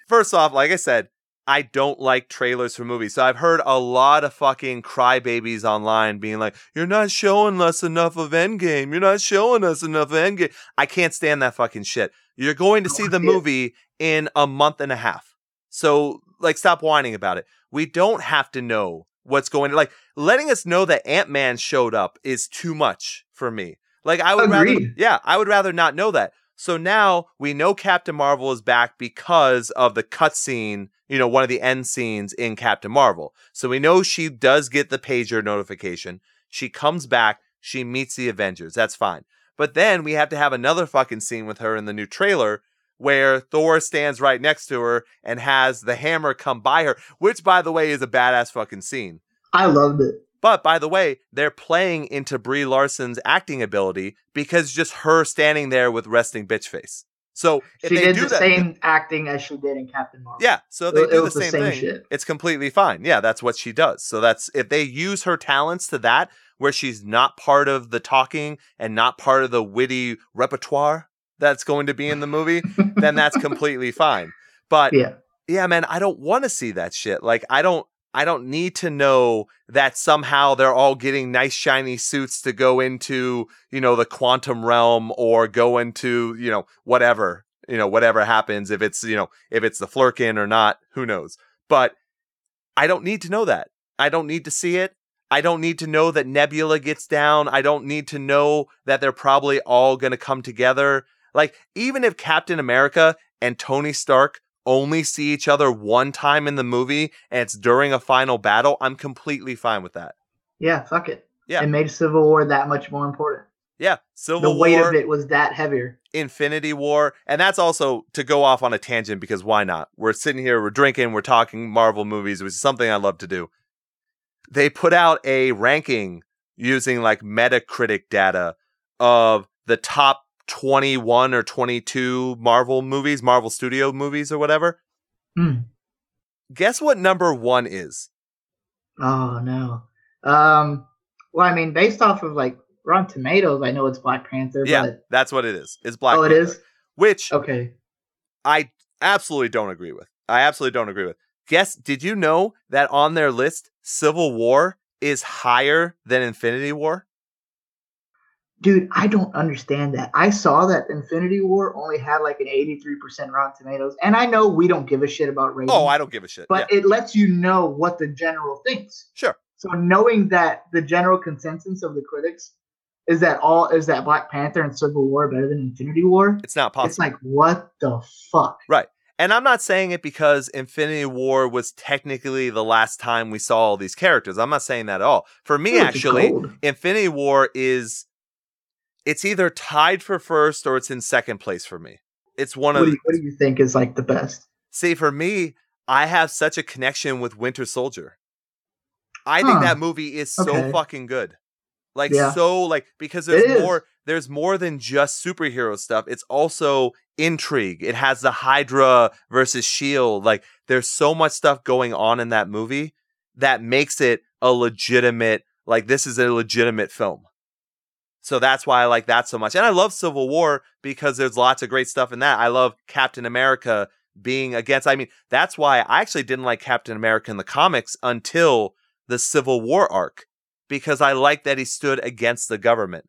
First off, like I said, I don't like trailers for movies. So I've heard a lot of fucking crybabies online being like, "You're not showing us enough of Endgame. You're not showing us enough of Endgame." I can't stand that fucking shit. You're going to see the movie in a month and a half. So like stop whining about it. We don't have to know what's going on. like letting us know that Ant-Man showed up is too much for me. Like I would rather yeah, I would rather not know that. So now we know Captain Marvel is back because of the cutscene, you know, one of the end scenes in Captain Marvel. So we know she does get the pager notification. She comes back, she meets the Avengers. That's fine. But then we have to have another fucking scene with her in the new trailer where Thor stands right next to her and has the hammer come by her, which by the way is a badass fucking scene. I loved it. But by the way, they're playing into Brie Larson's acting ability because just her standing there with resting bitch face. So if She they did the that, same acting as she did in Captain Marvel. yeah. So they It- it do the was the same, same thing. shit. It's completely fine. Yeah, that's what she does. So that's if they use her talents to that, where she's not part of the talking and not part of the witty repertoire that's going to be in the movie, then that's (laughs) completely fine. But yeah. yeah, man, I don't want to see that shit. Like I don't I don't need to know that somehow they're all getting nice shiny suits to go into, you know, the quantum realm or go into, you know, whatever, you know, whatever happens if it's, you know, if it's the Flerken or not, who knows. But I don't need to know that. I don't need to see it. I don't need to know that Nebula gets down. I don't need to know that they're probably all going to come together. Like, even if Captain America and Tony Stark only see each other one time in the movie and it's during a final battle, I'm completely fine with that. Yeah, fuck it. Yeah. It made Civil War that much more important. Yeah, Civil The Civil weight of it was that heavier. Infinity War, and that's also to go off on a tangent because why not? We're sitting here, we're drinking, we're talking Marvel movies, which is something I love to do. They put out a ranking using like Metacritic data of the top 21 or 22 Marvel movies, Marvel Studio movies or whatever. Hmm. Guess what number 1 is? Oh no. Um. Well, I mean, based off of like Rotten Tomatoes, I know it's Black Panther. Yeah, But, that's what it is. It's Black oh, it Panther, is. which Okay. I absolutely don't agree with. I absolutely don't agree with. Guess, did you know that on their list, Civil War is higher than Infinity War? Dude, I don't understand that. I saw that Infinity War only had like an 83% Rotten Tomatoes, and I know we don't give a shit about ratings. Oh, I don't give a shit. but yeah, it lets you know what the general thinks. sure. So knowing that the general consensus of the critics is that all is that Black Panther and Civil War better than Infinity War, It's not possible. it's like what the fuck? Right. And I'm not saying it because Infinity War was technically the last time we saw all these characters. I'm not saying that at all. For me, actually. Infinity War is it's either tied for first or it's in second place for me. It's one What of do, you, what do you think is like the best? See, for me, I have such a connection with Winter Soldier. I think that movie is so Okay. fucking good. Like Yeah. so like because there's more there's more than just superhero stuff. It's also intrigue. It has the Hydra versus Shield. Like there's so much stuff going on in that movie that makes it a legitimate like this is a legitimate film. So that's why I like that so much. And I love Civil War because there's lots of great stuff in that. I love Captain America being against. I mean, that's why I actually didn't like Captain America in the comics until the Civil War arc because I like that he stood against the government.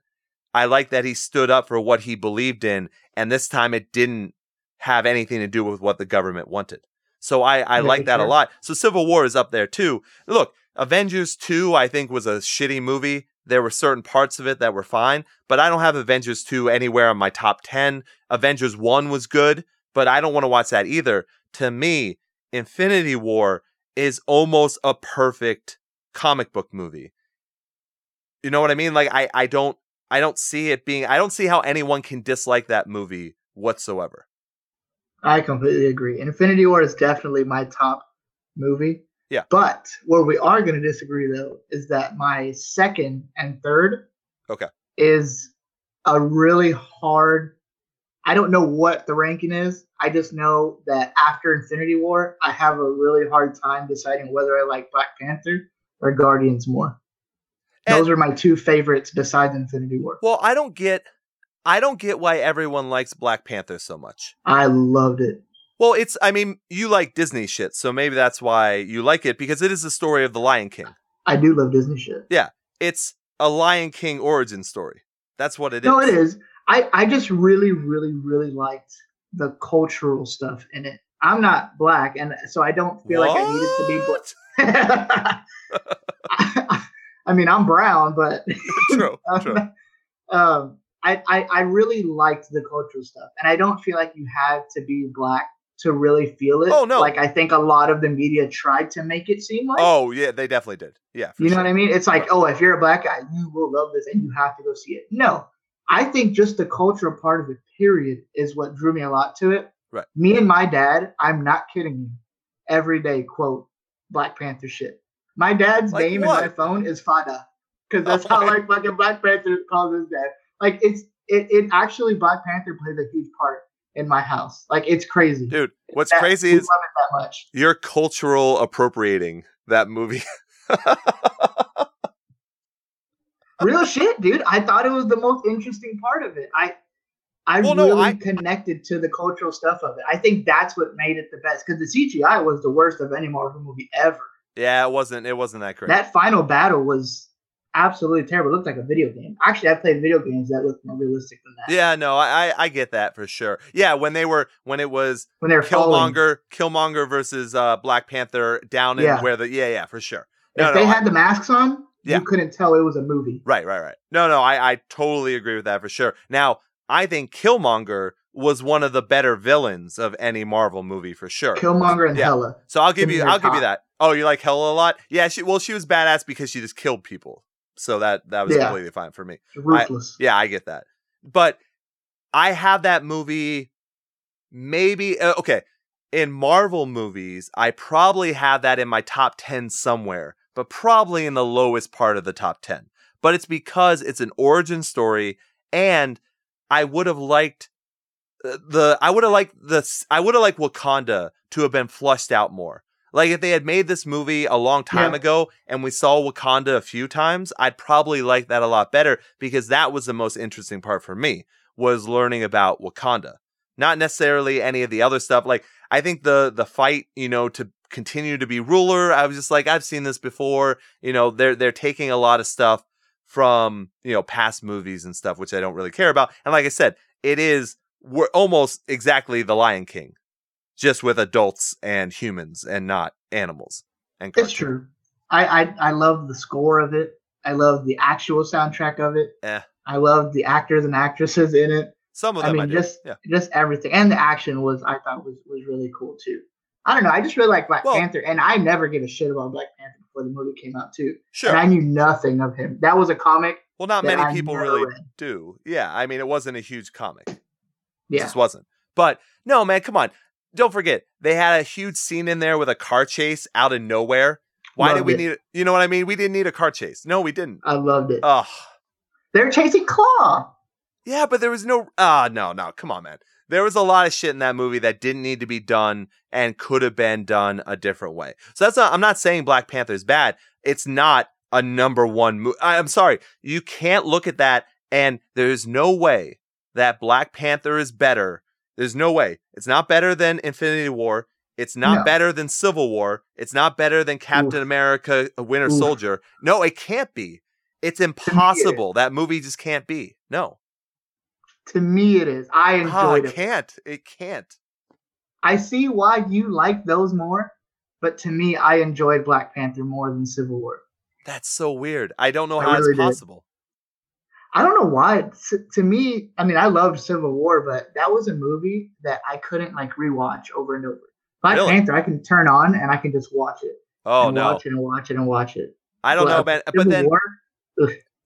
I like that he stood up for what he believed in, and this time it didn't have anything to do with what the government wanted. So I, I like that a lot. So Civil War is up there too. Look, Avengers 2, I think, was a shitty movie. There were certain parts of it that were fine, but I don't have Avengers 2 anywhere on my top 10. Avengers 1 was good, but I don't want to watch that either. To me, Infinity War is almost a perfect comic book movie. You know what I mean? Like I I don't I don't see it being I don't see how anyone can dislike that movie whatsoever. I completely agree. Infinity War is definitely my top movie. Yeah. But where we are going to disagree though is that my second and third Okay. is a really hard I don't know what the ranking is. I just know that after Infinity War, I have a really hard time deciding whether I like Black Panther or Guardians more. And- Those are my two favorites besides Infinity War. Well, I don't get I don't get why everyone likes Black Panther so much. I loved it. Well, it's I mean, you like Disney shit, so maybe that's why you like it because it is the story of the Lion King. I do love Disney shit. Yeah. It's a Lion King origin story. That's what it is. no, it is. I, I just really, really, really liked the cultural stuff in it. I'm not black, and so I don't feel like I needed to be black. What? (laughs) I mean, I'm brown, but (laughs) true, (laughs) true. um, I, I I really liked the cultural stuff, and I don't feel like you had to be black to really feel it. Oh, no. Like I think a lot of the media tried to make it seem like. Oh yeah, they definitely did. Yeah, you know what I mean? It's like, oh, if you're a black guy, you will love this, and you have to go see it. No, I think just the cultural part of it, period, is what drew me a lot to it. Right. Me and my dad, I'm not kidding you, every day quote Black Panther shit. My dad's Like name what? in my phone is Fada, because oh, that's Oh how my- like fucking Black Panther calls his dad. Like it's it, it actually Black Panther plays a huge part in my house. Like it's crazy. Dude, what's That- crazy is love it that much. you're cultural appropriating that movie. (laughs) Real shit, dude. I thought it was the most interesting part of it. I I Well, no, really I- connected to the cultural stuff of it. I think that's what made it the best because the CGI was the worst of any Marvel movie ever. yeah, it wasn't. It wasn't that great. That final battle was absolutely terrible. It looked like a video game. Actually, I played video games that looked more realistic than that. yeah, no, I, I get that for sure. Yeah, when they were when it was When they were falling. Killmonger, Killmonger versus uh, Black Panther down in Yeah. where the yeah yeah for sure. If No, they no, I- had the masks on, Yeah. you couldn't tell it was a movie. Right, right, right. No, no, I, I totally agree with that for sure. Now, I think Killmonger was one of the better villains of any Marvel movie for sure. Killmonger and Yeah. Hela. so I'll give you, I'll give you that. Oh, you like Hela a lot? Yeah. She, well, she was badass because she just killed people. So that that was Yeah. completely fine for me. Ruthless. Yeah, I get that. But I have that movie. Maybe uh, okay. In Marvel movies, I probably have that in my top 10 somewhere, but probably in the lowest part of the top 10. But it's because it's an origin story and I would have liked uh, the I would have liked the I would have liked Wakanda to have been flushed out more. Like if they had made this movie a long time Yeah. ago and we saw Wakanda a few times, I'd probably like that a lot better because that was the most interesting part for me was learning about Wakanda. Not necessarily any of the other stuff. Like I think the the fight, you know, to continue to be ruler, I was just like I've seen this before. You know, they're they're taking a lot of stuff from, you know, past movies and stuff which I don't really care about. And like I said, it is we're almost exactly the Lion King, just with adults and humans and not animals. And It's true. I, I I love the score of it. I love the actual soundtrack of it. Eh. I love the actors and actresses in it. Some of I them I, mean, do. just yeah. just everything, and the action was I thought was was really cool too. I don't know. I just really like Black Well- Panther, and I never gave a shit about Black Panther before the movie came out too. Sure. And I knew nothing of him. That was a comic. well, not many I people really read. do. Yeah, I mean, it wasn't a huge comic. It Yeah, just wasn't. But no, man, come on. Don't forget, they had a huge scene in there with a car chase out of nowhere. Why did Loved we it. need You know what I mean? We didn't need a car chase. No, we didn't. I loved it. Oh, They're chasing Klaue. yeah, but there was no. Ah, no, no. Come on, man. There was a lot of shit in that movie that didn't need to be done and could have been done a different way. So that's not. I'm not saying Black Panther is bad. It's not a number one movie. I'm sorry. You can't look at that and there's no way that Black Panther is better. There's no way. It's not better than Infinity War. It's not No. better than Civil War. It's not better than Captain Oof. America uh, Winter Oof. Soldier. No, it can't be. It's impossible. That movie just can't be. No. To me, it is. I Oh, enjoyed it it. can't. It can't. I see why you like those more, but to me, I enjoyed Black Panther more than Civil War. That's so weird. I don't know I how really it's possible. I don't know why. To, to me, I mean, I loved Civil War, but that was a movie that I couldn't like rewatch over and over. Black Really? Panther, I can turn on and I can just watch it. Oh no. Watch it and watch it and watch it. I don't know, But man. But then War,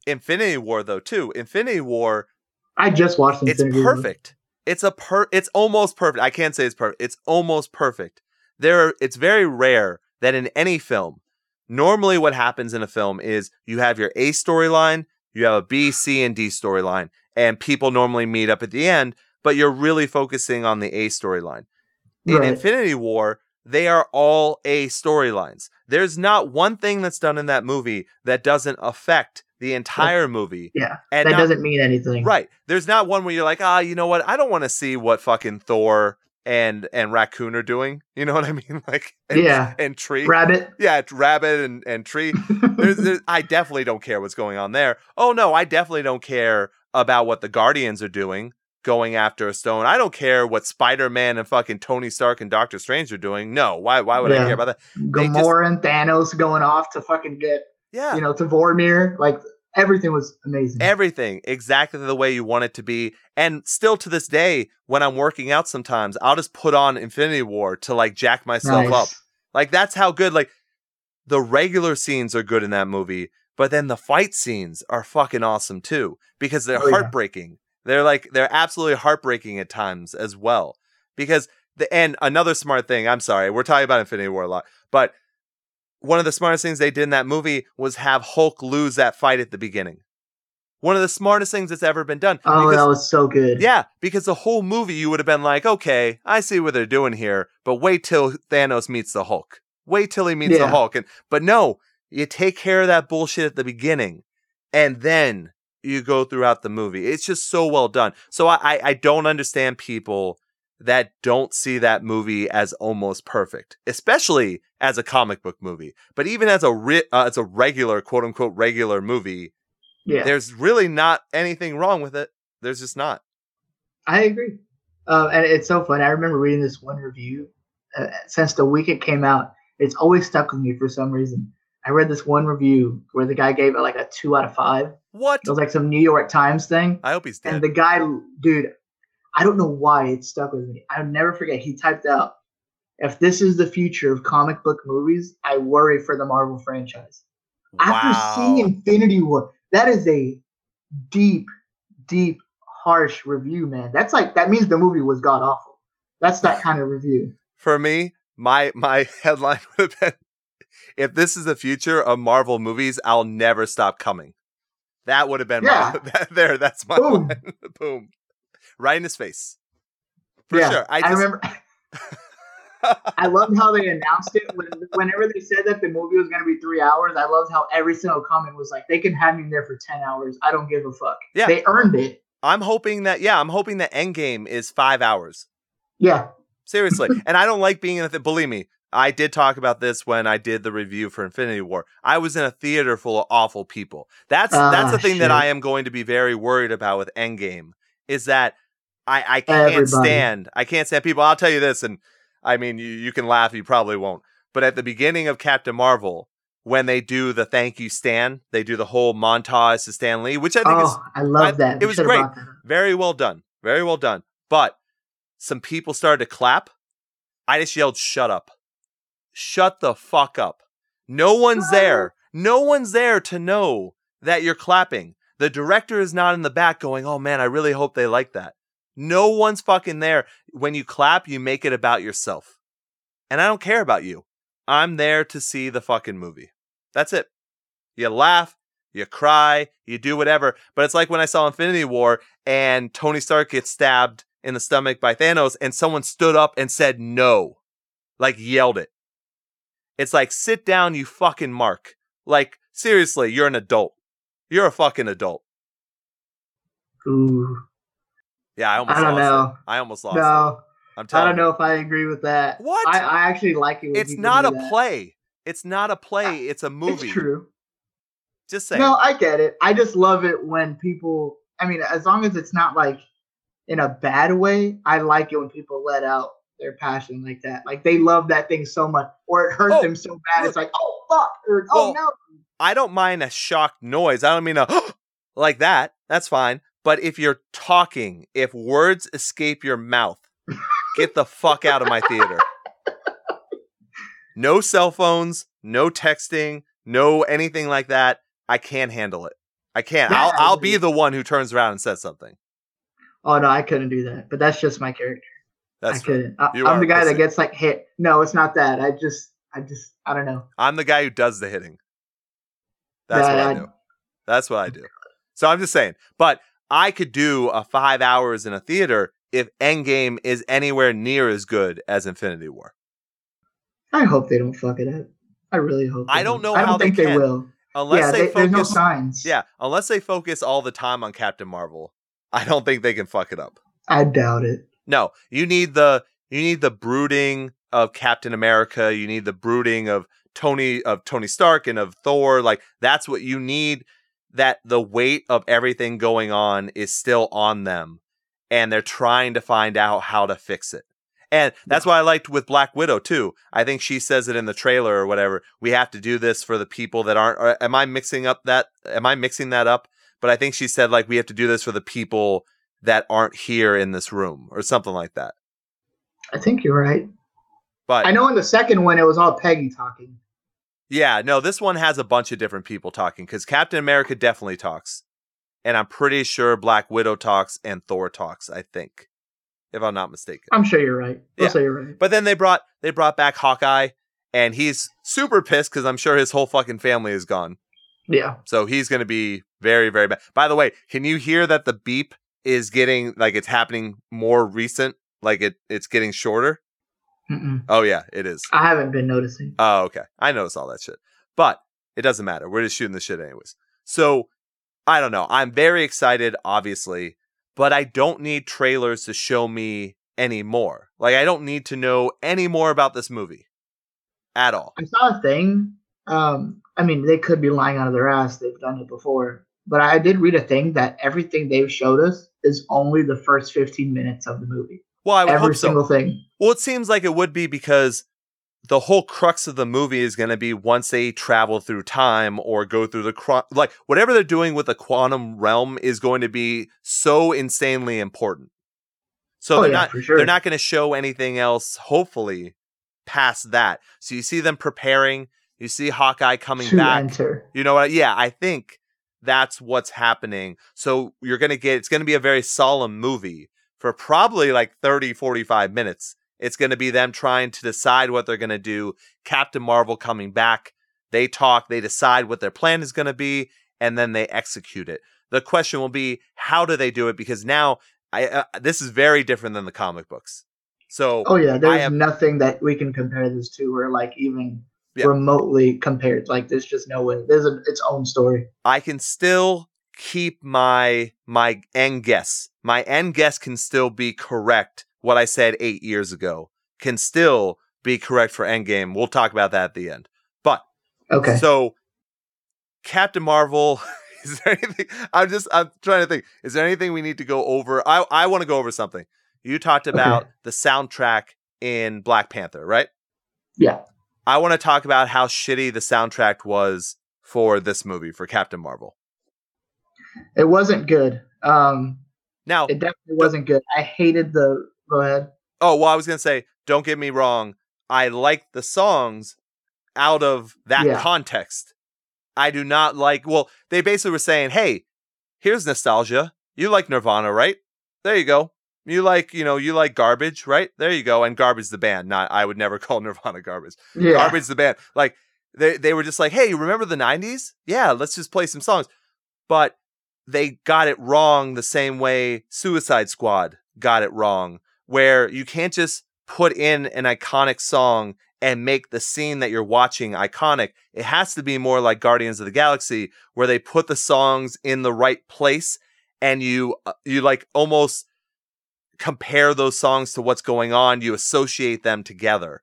Infinity War though, too. Infinity War I just watched it's Infinity War. perfect. It's a per it's almost perfect. I can't say it's perfect. It's almost perfect. There are, it's very rare that in any film, normally what happens in a film is you have your A storyline, you have a B, C, and D storyline, and people normally meet up at the end, but you're really focusing on the A storyline. In Right. Infinity War, they are all A storylines. There's not one thing that's done in that movie that doesn't affect the entire movie. Yeah, And that not- doesn't mean anything. Right. There's not one where you're like, ah, you know what? I don't want to see what fucking Thor and and Raccoon are doing. You know what I (laughs) mean? Like, and, Yeah. and Tree. Rabbit. yeah, Rabbit and and Tree. There's, there's, (laughs) I definitely don't care what's going on there. Oh no, I definitely don't care about what the Guardians are doing, going after a stone. I don't care what Spider Man and fucking Tony Stark and Doctor Strange are doing. No, why? Why would I care about that? They just- Gamora and Thanos going off to fucking get Yeah, you know to Vormir. Like everything was amazing. everything exactly the way you want it to be. And still to this day, when I'm working out, sometimes I'll just put on Infinity War to like jack myself Nice. up. Like that's how good. Like the regular scenes are good in that movie, but then the fight scenes are fucking awesome too because they're Oh, yeah. heartbreaking. They're like they're absolutely heartbreaking at times as well. Because the and another smart thing. I'm sorry, we're talking about Infinity War a lot, but one of the smartest things they did in that movie was have Hulk lose that fight at the beginning. One of the smartest things that's ever been done. Oh, because- that was so good. yeah, because the whole movie you would have been like, okay, I see what they're doing here, but wait till Thanos meets the Hulk. Wait till he meets the Hulk. And but no, you take care of that bullshit at the beginning, and then you go throughout the movie. It's just so well done. So I I, I don't understand people that don't see that movie as almost perfect, especially as a comic book movie. But even as a ri- uh, as a regular quote unquote regular movie, yeah. there's really not anything wrong with it. There's just not. I agree. Uh, and it's so funny. I remember reading this one review uh, since the week it came out. It's always stuck with me for some reason. I read this one review where the guy gave it like a two out of five. What? It was like some New York Times thing. I hope he's dead. And the guy, dude, I don't know why it stuck with me. I'll never forget. He typed out, if this is the future of comic book movies, I worry for the Marvel franchise. After seeing Infinity War, that is a deep, deep, harsh review, man. That's like that means the movie was god awful. That's that (laughs) kind of review. For me, my my (laughs) headline would have been if this is the future of Marvel movies, I'll never stop coming. That would have been Yeah. my (laughs) that, there, that's my Boom. line. Boom. Right in his face. For yeah, sure. I, I, remember. (laughs) I loved how they announced it when, whenever they said that the movie was going to be three hours. I loved how every single comment was like, "They can have me there for ten hours. I don't give a fuck." Yeah. they earned it. I'm hoping that yeah, I'm hoping that Endgame is five hours. Yeah, Seriously. (laughs) and I don't like being in a th- believe me, I did talk about this when I did the review for Infinity War. I was in a theater full of awful people. That's that's Ah, the thing that. I am going to be very worried about with Endgame is that I I can't Everybody. stand I can't stand people. I'll tell you this and I mean you you can laugh, you probably won't. But at the beginning of Captain Marvel when they do the thank you Stan, they do the whole montage to Stan Lee, which I think is oh, I love I- that. it was great. brought that up. very well done. Very well done. But some people started to clap. I just yelled, shut up. Shut the fuck up. No one's there. No one's there to know that you're clapping. The director is not in the back going, oh man, I really hope they like that. No one's fucking there. When you clap, you make it about yourself. And I don't care about you. I'm there to see the fucking movie. That's it. You laugh, you cry, you do whatever. But it's like when I saw Infinity War and Tony Stark gets stabbed in the stomach by Thanos and someone stood up and said no. Like yelled it. It's like, sit down, you fucking mark. Like, seriously, you're an adult. You're a fucking adult. Ooh, Yeah, I almost I don't know. it. I almost lost it. no, I'm I don't you. know if I agree with that. What? I, I actually like it. When It's not a that. play. It's not a play. It's a (laughs) movie. It's true. Just say. No, I get it. I just love it when people. I mean, as long as it's not like in a bad way, I like it when people let out their passion like that. Like they love that thing so much, or it hurts Oh, them so bad. It's like, oh fuck, or oh Well, no. I don't mind a shocked noise. I don't mean a (gasps) like that. That's fine. But if you're talking, if words escape your mouth, get the fuck out of my theater. No cell phones, no texting, no anything like that. I can't handle it. I can't. I'll I'll be the one who turns around and says something. Oh no, I couldn't do that. But that's just my character. I That's right. couldn't. I, I'm the guy that gets like hit. No, it's not that. I just, I just, I don't know. I'm the guy who does the hitting. That's Yeah, what I I- do. That's what I do. So I'm just saying. But I could do a five hours in a theater if Endgame is anywhere near as good as Infinity War. I hope they don't fuck it up. I really hope. I don't know I how don't they think they, can. will. unless yeah, they, they- there's no focus signs. Yeah, unless they focus all the time on Captain Marvel, I don't think they can fuck it up. I doubt it. No, you need the you need the brooding of Captain America. You need the brooding of Tony of Tony Stark and of Thor. Like that's what you need. That the weight of everything going on is still on them, and they're trying to find out how to fix it. And that's why I liked with Black Widow too. I think she says it in the trailer or whatever. We have to do this for the people that aren't. Or am I mixing up that? Am I mixing that up? But I think she said like we have to do this for the people that aren't here in this room or something like that. I think you're right. But I know in the second one it was all Peggy talking. Yeah, no, this one has a bunch of different people talking because Captain America definitely talks. And I'm pretty sure Black Widow talks and Thor talks, I think. If I'm not mistaken. I'm sure you're right. We'll Yeah. say you're right. But then they brought they brought back Hawkeye and he's super pissed because I'm sure his whole fucking family is gone. Yeah. So he's gonna be very, very bad. By the way, can you hear that the beep is getting like it's happening more recent? Like it it's getting shorter? Mm-mm. Oh yeah, it is. I haven't been noticing. Oh, okay. I notice all that shit. But it doesn't matter. We're just shooting the shit anyways. So I don't know. I'm very excited, obviously, but I don't need trailers to show me any more. Like I don't need to know any more about this movie at all. I saw a thing. Um, I mean, they could be lying out of their ass. They've done it before. But I did read a thing that everything they've showed us is only the first 15 minutes of the movie. Well, I would Every hope so. single thing. Well, it seems like it would be because the whole crux of the movie is going to be once they travel through time or go through the qu- like whatever they're doing with the quantum realm is going to be so insanely important. So oh, they're yeah, not sure. they're not going to show anything else hopefully past that. So you see them preparing, you see Hawkeye coming to back. enter. You know what? Yeah, I think that's what's happening. So you're going to get, it's going to be a very solemn movie for probably like 30, 45 minutes. It's going to be them trying to decide what they're going to do. Captain Marvel coming back. They talk, they decide what their plan is going to be, and then they execute it. The question will be, how do they do it? Because now, I uh, this is very different than the comic books. So Oh yeah, there's have- nothing that we can compare this to, or like even Yeah. remotely compared. Like there's just no way. There's a, its own story. I can still keep my my end guess. My end guess can still be correct. What I said eight years ago can still be correct for Endgame. We'll talk about that at the end. But Okay. so Captain Marvel. (laughs) Is there anything? I'm just I'm trying to think. Is there anything we need to go over? I I want to go over something. You talked about the soundtrack in Black Panther, right? yeah. I want to talk about how shitty the soundtrack was for this movie for Captain Marvel. It wasn't good. Um, Now, it definitely wasn't good. I hated the. Go ahead. Oh, well, I was going to say, don't get me wrong. I like the songs out of that Yeah. context. I do not like, well, they basically were saying, hey, here's nostalgia. You like Nirvana, right? There you go. You like, you know, you like garbage, right? There you go. And garbage the band. Not, I would never (laughs) call Nirvana garbage. Yeah. Garbage the band. Like, they, they were just like, hey, you remember the 90s? Yeah, let's just play some songs. But they got it wrong the same way Suicide Squad got it wrong, where you can't just put in an iconic song and make the scene that you're watching iconic. It has to be more like Guardians of the Galaxy, where they put the songs in the right place and you uh, you like almost compare those songs to what's going on. You associate them together.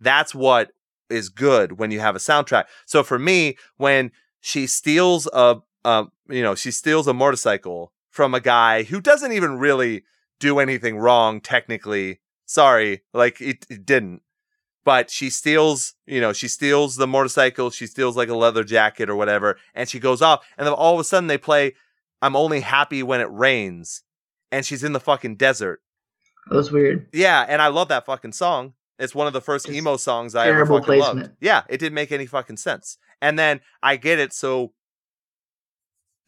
That's what is good when you have a soundtrack. So for me, when she steals a, um, you know, she steals a motorcycle from a guy who doesn't even really do anything wrong technically. Sorry, like it, it didn't. But she steals, you know, she steals the motorcycle. She steals like a leather jacket or whatever, and she goes off. And then all of a sudden they play "I'm Only Happy When It Rains," and she's in the fucking desert. That was weird. Yeah, and I love that fucking song. It's one of the first Just emo songs I ever fucking loved. Yeah, it didn't make any fucking sense. And then I get it. So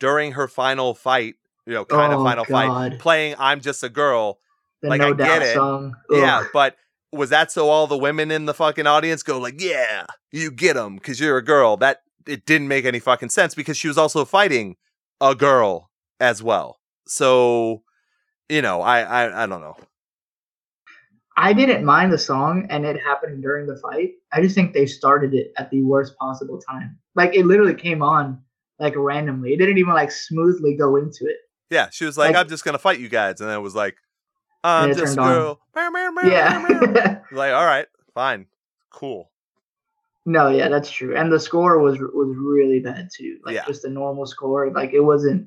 during her final fight, you know, kind of Oh, final fight, playing "I'm Just a Girl." The Like, No I get it. song. Yeah, Ugh. but was that so all the women in the fucking audience go like, "Yeah, you get them because you're a girl"? That it didn't make any fucking sense because she was also fighting a girl as well. So, you know, I I, I don't know. I didn't mind the song and it happened during the fight. I just think they started it at the worst possible time. Like it literally came on like randomly. It didn't even like smoothly go into it. Yeah, she was like, Like- "I'm just gonna fight you guys," and then it was like, "I'm it this turned on. girl." Yeah. (laughs) like, all right, fine, cool. no, yeah, that's true. And the score was was really bad too. Like Yeah. just a normal score. Like it wasn't.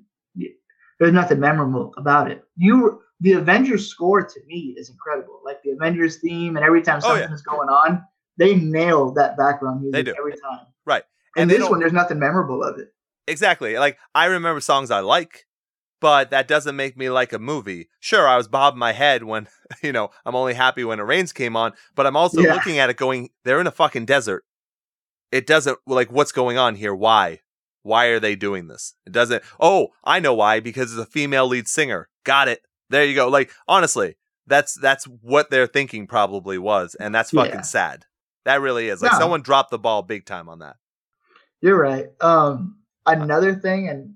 There's nothing memorable about it. You, the Avengers score to me is incredible. Like the Avengers theme, and every time Oh, something yeah. is going on, they nail that background music every time. Right. And, And this don't- one, there's nothing memorable of it. Exactly. Like I remember songs I like, but that doesn't make me like a movie. Sure, I was bobbing my head when (laughs) you know I'm only happy when the rains came on, but I'm also Yeah. looking at it going, they're in a fucking desert. It doesn't like what's going on here. Why? Why are they doing this? It doesn't. Oh, I know why. Because it's a female lead singer. Got it. There you go. Like honestly, that's that's what their thinking probably was, and that's fucking Yeah. sad. That really is. Like No. someone dropped the ball big time on that. You're right. Um, another thing, and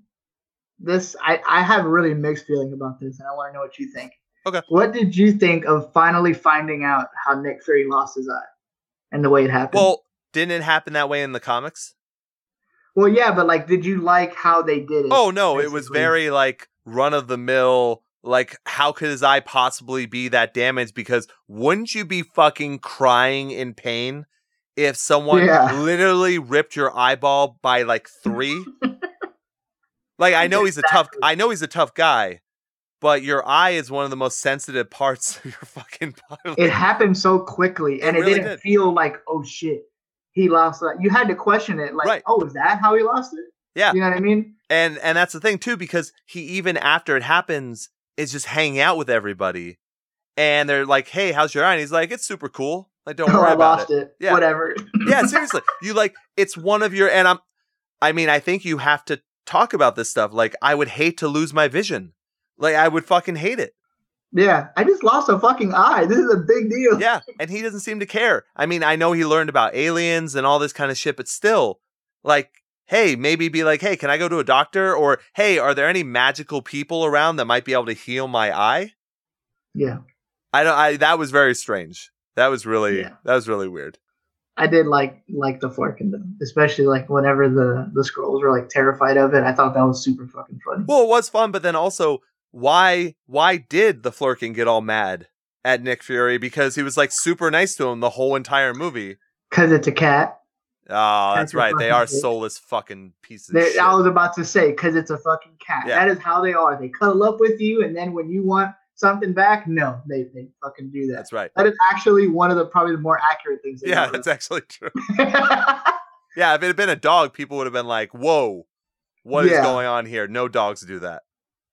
this, I, I have a really mixed feeling about this, and I want to know what you think. Okay. What did you think of finally finding out how Nick Fury lost his eye and the way it happened? Well, didn't it happen that way in the comics? well, yeah, but like, did you like how they did it? Oh no, it was very like run of the mill. Like, how could his eye possibly be that damaged? Because wouldn't you be fucking crying in pain if someone Yeah. literally ripped your eyeball by like three? (laughs) like, I know he's a tough. I know he's a tough guy, but your eye is one of the most sensitive parts of your fucking (laughs) body. It happened so quickly, and It it, really didn't did. feel like, oh shit, he lost that. You had to question it, like, Right. oh, is that how he lost it? Yeah. You know what I mean? and and that's the thing too because he even after it happens is just hanging out with everybody and they're like hey how's your eye and he's like it's super cool like don't worry I about lost it it. Yeah. Whatever. yeah seriously you like it's one of your and i'm i mean i think you have to talk about this stuff like i would hate to lose my vision like i would fucking hate it Yeah, I just lost a fucking eye. This is a big deal. yeah and he doesn't seem to care i mean i know he learned about aliens and all this kind of shit but still like hey maybe be like hey can i go to a doctor or hey are there any magical people around that might be able to heal my eye Yeah, I don't. I that was very strange. That was really Yeah. that was really weird. I did like like the Flerken though, especially like whenever the the Skrulls were like terrified of it. I thought that was super fucking funny. Well, it was fun, but then also, why why did the Flerken get all mad at Nick Fury because he was like super nice to him the whole entire movie? Because it's a cat. Oh, that's That's right. They are bitch. soulless fucking pieces. I was about to say because it's a fucking cat. Yeah. That is how they are. They cuddle up with you, and then when you want something back, no, they they fucking do that. That's right. That is actually one of the probably the more accurate things. Yeah, ever that's actually true. (laughs) Yeah, if it had been a dog, people would have been like, "Whoa, what is Yeah. going on here?" No dogs do that.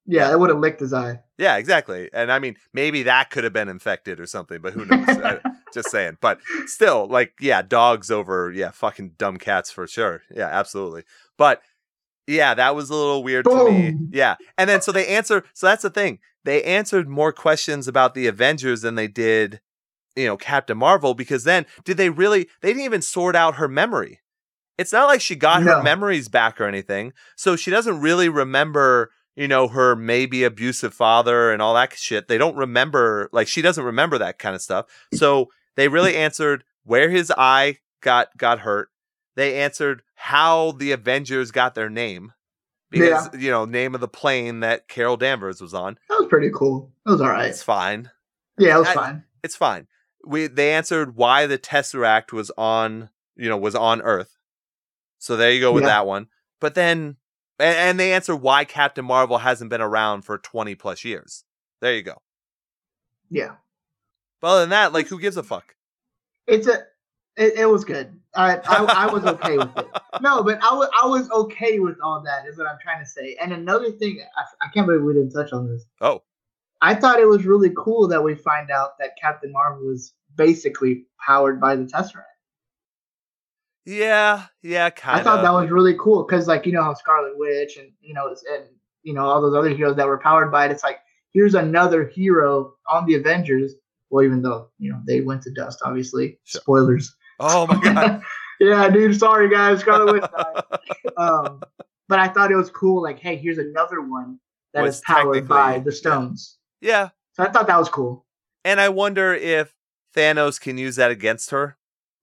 yeah, it would have licked his eye. Yeah, exactly. And I mean, maybe that could have been infected or something, but who knows? I- (laughs) just saying. But still, like, yeah, dogs over, yeah, fucking dumb cats for sure. Yeah, absolutely. But yeah, that was a little weird to me. Yeah. And then so they answer. So that's the thing. They answered more questions about the Avengers than they did, you know, Captain Marvel, because then did they really, they didn't even sort out her memory. It's not like she got her memories back or anything. So she doesn't really remember, you know, her maybe abusive father and all that shit. They don't remember, like, she doesn't remember that kind of stuff. So they really answered where his eye got got hurt. They answered how the Avengers got their name. Because, you know, name of the plane that Carol Danvers was on. That was pretty cool. That was all right. It's fine. Yeah, it was I- fine. It's fine. We they answered why the Tesseract was on, you know, was on Earth. So there you go with Yeah. that one. But then and, and they answer why Captain Marvel hasn't been around for 20 plus years. There you go. Yeah, But other than that, like who gives a fuck? it's a. It, it was good. I, I I was okay with it. (laughs) No, but I was I was okay with all that. Is what I'm trying to say. And another thing, I, I can't believe we didn't touch on this. Oh. I thought it was really cool that we find out that Captain Marvel was basically powered by the Tesseract. Yeah, yeah, kind of. I thought that was really cool because, like, you know how Scarlet Witch and you know and you know all those other heroes that were powered by it. It's like here's another hero on the Avengers. Well, even though you know they went to dust, obviously. Sure. Spoilers. Oh my god. (laughs) yeah, dude. Sorry, guys. Scarlet Witch died. um, but I thought it was cool. Like, hey, here's another one that is powered by the stones. yeah. So I thought that was cool. And I wonder if Thanos can use that against her.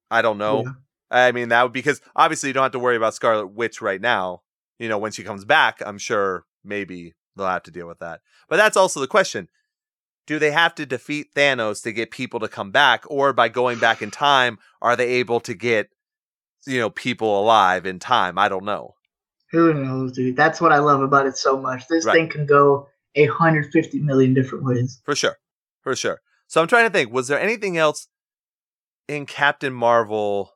I don't know. Yeah. I mean, that would because obviously you don't have to worry about Scarlet Witch right now. You know, when she comes back, I'm sure maybe they'll have to deal with that. But that's also the question. Do they have to defeat Thanos to get people to come back? Or by going back in time, are they able to get, you know, people alive in time? I don't know. Who knows, dude? That's what I love about it so much. This Right. thing can go 150 million different ways. For sure. For sure. So I'm trying to think, was there anything else in Captain Marvel?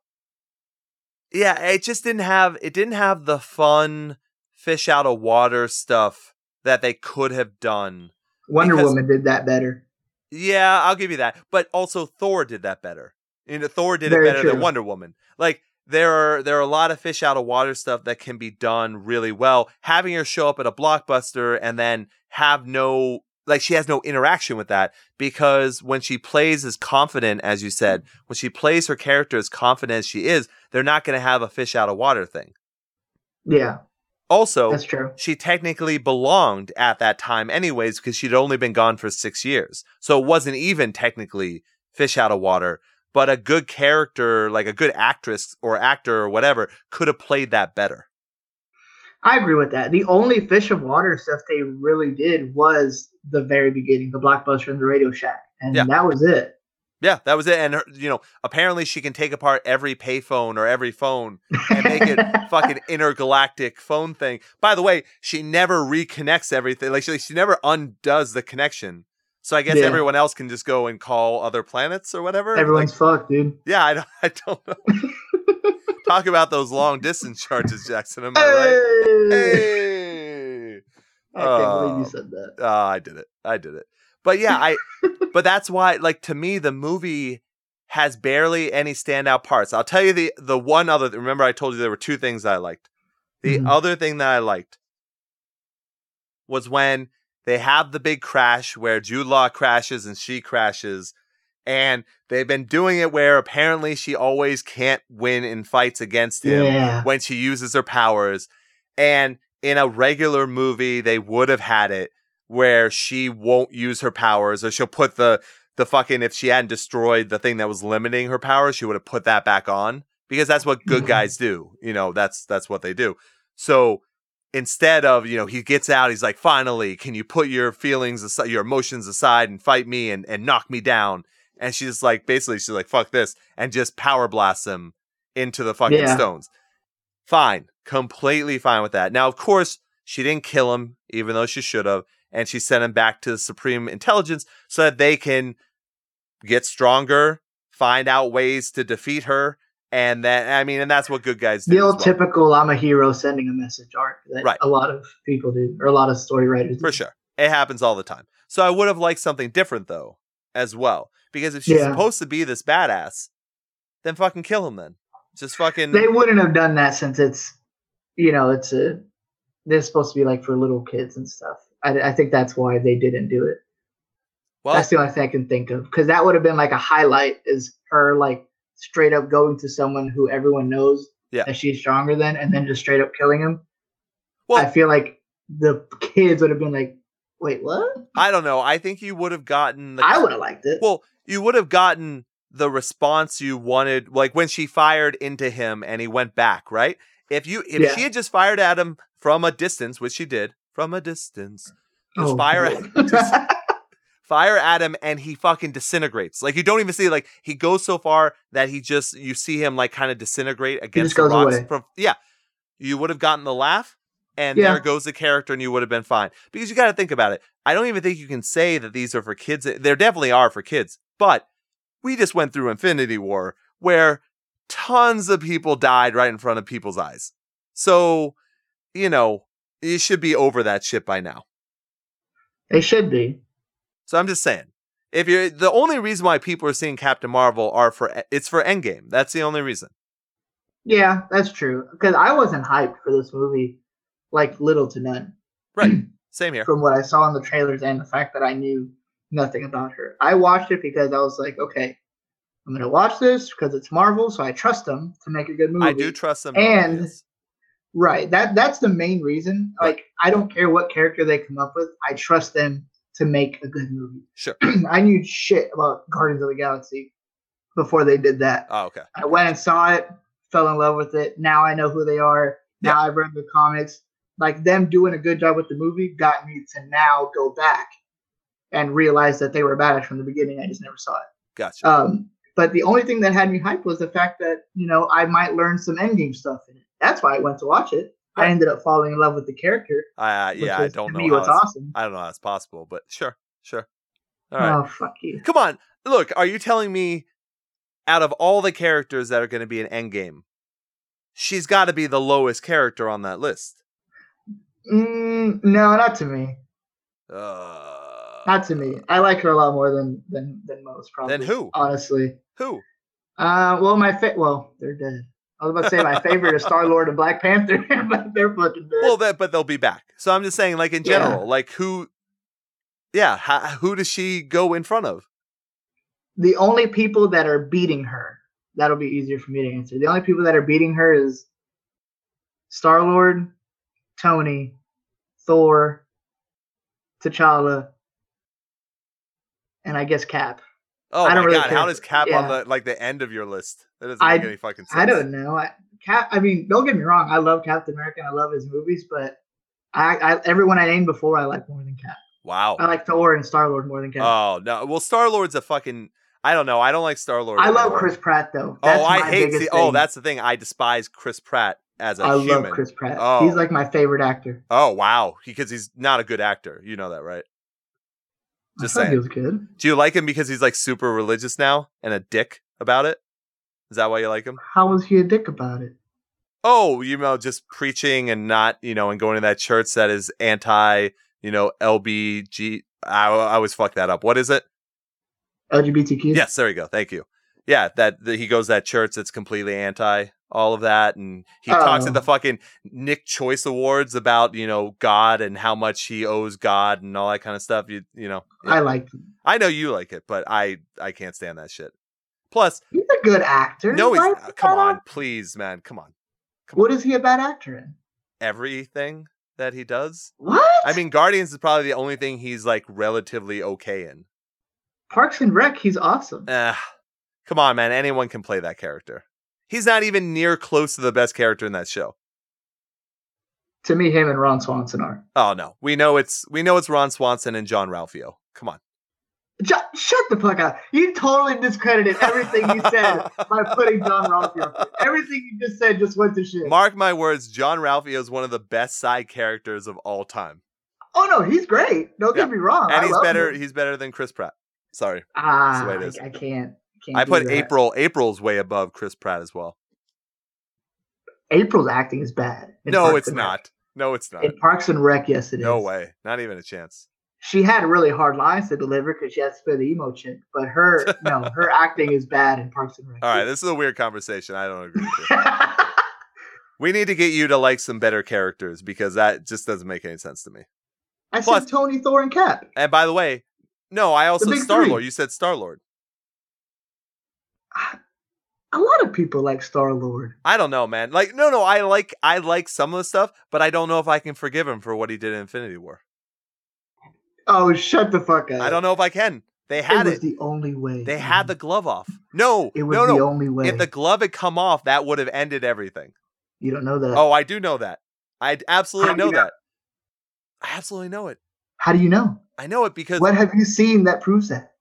Yeah, it just didn't have it didn't have the fun fish out of water stuff that they could have done. Wonder Because- Woman did that better. Yeah, I'll give you that. But also Thor did that better. You know, Thor did Very it better than. Wonder Woman. Like there are there are a lot of fish out of water stuff that can be done really well. Having her show up at a blockbuster and then have no like she has no interaction with that because when she plays as confident as you said, mm-hmm. when she plays her character as confident as she is, they're not going to have a fish out of water thing. Yeah, Also, that's true. she technically belonged at that time anyways because she'd only been gone for six years so it wasn't even technically fish out of water but a good character like a good actress or actor or whatever could have played that better I agree with that. The only fish of water stuff they really did was the very beginning, the blockbuster and the Radio Shack, and Yeah. that was it. Yeah that was it and her, you know apparently she can take apart every payphone or every phone and make it (laughs) fucking intergalactic phone thing by the way she never reconnects everything like she, she never undoes the connection so i guess Yeah. everyone else can just go and call other planets or whatever Like, Everyone's fucked, dude. Yeah, I don't, (laughs) I don't know. (laughs) Talk about those long distance charges, Jackson. Am I right? Hey! Hey. I can't believe Oh. you said that. Uh, I did it. I did it. But yeah, I. (laughs) but that's why, like, to me, the movie has barely any standout parts. I'll tell you the the one other. Remember, I told you there were two things that I liked. The Mhm. other thing that I liked was when they have the big crash where Jude Law crashes and she crashes, and they've been doing it where apparently she always can't win in fights against him Yeah. when she uses her powers. And in a regular movie, they would have had it where she won't use her powers, or she'll put the the fucking if she hadn't destroyed the thing that was limiting her powers, she would have put that back on because that's what good Mhm. guys do. You know, that's that's what they do. So instead of you know he gets out, he's like, finally, can you put your feelings aside, your emotions aside, and fight me and and knock me down? And she's like, basically, she's like, fuck this, and just power blasts him into the fucking Yeah. stones. Fine, completely fine with that. Now, of course, she didn't kill him, even though she should have, and she sent him back to the Supreme Intelligence so that they can get stronger, find out ways to defeat her, and then I mean, and that's what good guys do. The old well, typical I'm a hero sending a message arc that Right. a lot of people do, or a lot of story writers for sure. It happens all the time. So I would have liked something different though, as well, because if she's Yeah. supposed to be this badass, then fucking kill him. Then just fucking They wouldn't have done that since it's, you know, it's a, they're supposed to be like for little kids and stuff. I, I think that's why they didn't do it. well, that's the only thing I can think of because that would have been like a highlight is her like straight up going to someone who everyone knows Yeah. that she's stronger than and then just straight up killing him. well, I feel like the kids would have been like, wait, what? I don't know. I think you would have gotten the I would have liked it. Well, you would have gotten the response you wanted, like when she fired into him and he went back, right? If you if Yeah. she had just fired at him from a distance, which she did from a distance, just Oh, fire at just (laughs) fire at him and he fucking disintegrates. Like you don't even see like he goes so far that he just you see him like kind of disintegrate against the rocks away. from yeah. You would have gotten the laugh and Yeah. there goes the character and you would have been fine. Because you got to think about it. I don't even think you can say that these are for kids. There definitely are for kids. But we just went through Infinity War where tons of people died right in front of people's eyes. So, you know, you should be over that shit by now. they should be. So I'm just saying, if you're the only reason why people are seeing Captain Marvel are for it's for Endgame. That's the only reason. Yeah, that's true. Because I wasn't hyped for this movie, like little to none, Right. (clears throat) Same here. from what I saw in the trailers and the fact that I knew nothing about her. I watched it because I was like, okay, I'm gonna watch this because it's Marvel, so I trust them to make a good movie. I do trust them. And- yes. Right. That that's the main reason. Like I don't care what character they come up with. I trust them to make a good movie. Sure. (clears throat) I knew shit about Guardians of the Galaxy before they did that. Oh, okay. I went and saw it, fell in love with it. Now I know who they are. Now I've read the comics. Like them doing a good job with the movie got me to now go back and realize that they were badass from the beginning. I just never saw it. Gotcha. Um, but the only thing that had me hyped was the fact that you know I might learn some endgame stuff in it. That's why I went to watch it. I ended up falling in love with the character. I, uh, yeah, I don't to know. Me, that's- awesome. I don't know how that's possible, but sure, sure. All right. Oh fuck you! Come on. Look, are you telling me out of all the characters that are going to be in Endgame, she's got to be the lowest character on that list? Mm, no, not to me. Uh, Not to me. I like her a lot more than than than most. Probably. Then who? Honestly. Who? Uh, well, my fit. well, they're dead. I was about to say my favorite is Star Lord and Black Panther, (laughs) but they're fucking dead. Well, that, but they'll be back. So I'm just saying, like in Yeah. general, like who? Yeah, ha, who does she go in front of? the only people that are beating her, that'll be easier for me to answer. The only people that are beating her is Star Lord, Tony, Thor, T'Challa, and I guess Cap. Oh I don't really god, care how does Cap on the like the end of your list? That doesn't I- make any fucking sense. I don't know. I, Cap. I mean, don't get me wrong. I love Captain America. and I love his movies, but I, I everyone I named before, I like more than Cap. Wow. I like Thor and Star Lord more than Cap. Oh no. Well, Star Lord's a fucking. I don't know. I don't like Star Lord. I love Chris Pratt though. Oh, I my hate. biggest See, oh, that's the thing. I despise Chris Pratt as a I human. love Chris Pratt. Oh. He's like my favorite actor. Oh wow, because he's not a good actor. You know that, right? Just saying. he was good. Do you like him because he's like super religious now and a dick about it? Is that why you like him? How was he a dick about it? Oh, you know, just preaching and not, you know, and going to that church that is anti, you know, LBG. I, I always fuck that up. What is it? LGBTQ. Yes, there you go. Thank you. Yeah, that, that he goes to that church that's completely anti all of that, and he talks at Oh. the fucking Nick Choice Awards about you know God and how much he owes God and all that kind of stuff. You you know, I like. I know you like it, but I I can't stand that shit. Plus, He's a good actor. no, he's Why is he come on, act- please, man, come on. Come What on. is he a bad actor in? Everything that he does. What? I mean, Guardians is probably the only thing he's like relatively okay in. Parks and Rec. He's awesome. Eh, come on, man. Anyone can play that character. He's not even near close to the best character in that show. To me, him and Ron Swanson are. Oh no, we know it's we know it's Ron Swanson and Jean-Ralphio. Come on. Ju- shut the fuck up. You totally discredited everything you said (laughs) by putting Jean-Ralphio. Everything you just said just went to shit. Mark my words, Jean-Ralphio is one of the best side characters of all time, oh no, he's great. Don't Yeah. get me wrong. I and he's love better. him. He's better than Chris Pratt. Sorry, Ah, the way it is. I, I can't. Can't I put. April. April's way above Chris Pratt as well. April's acting is bad. no, Parks it's and Rec. not. No, it's not. In Parks and Rec, yes, it is. No way. Not even a chance. She had really hard lines to deliver because she has to play the emo chick. But her, no, her acting is bad in Parks and Rec. All right, this is a weird conversation. I don't agree with you. (laughs) We need to get you to like some better characters because that just doesn't make any sense to me. I Plus- said Tony, Thor, and Cap. And by the way, no, I also Star Lord. You said Star Lord. A lot of people like Star Lord. I don't know, man. Like, no, no, I like I like some of the stuff, but I don't know if I can forgive him for what he did in Infinity War. Oh, shut the fuck up. I don't know if I can. They It had was it. the only way. They had the glove off. No, It was no, the no. only way. If the glove had come off, that would have ended everything. you don't know that. Oh, I do know that. I absolutely know you know? that. I absolutely know it. How do you know? I know it because What have you seen that proves that?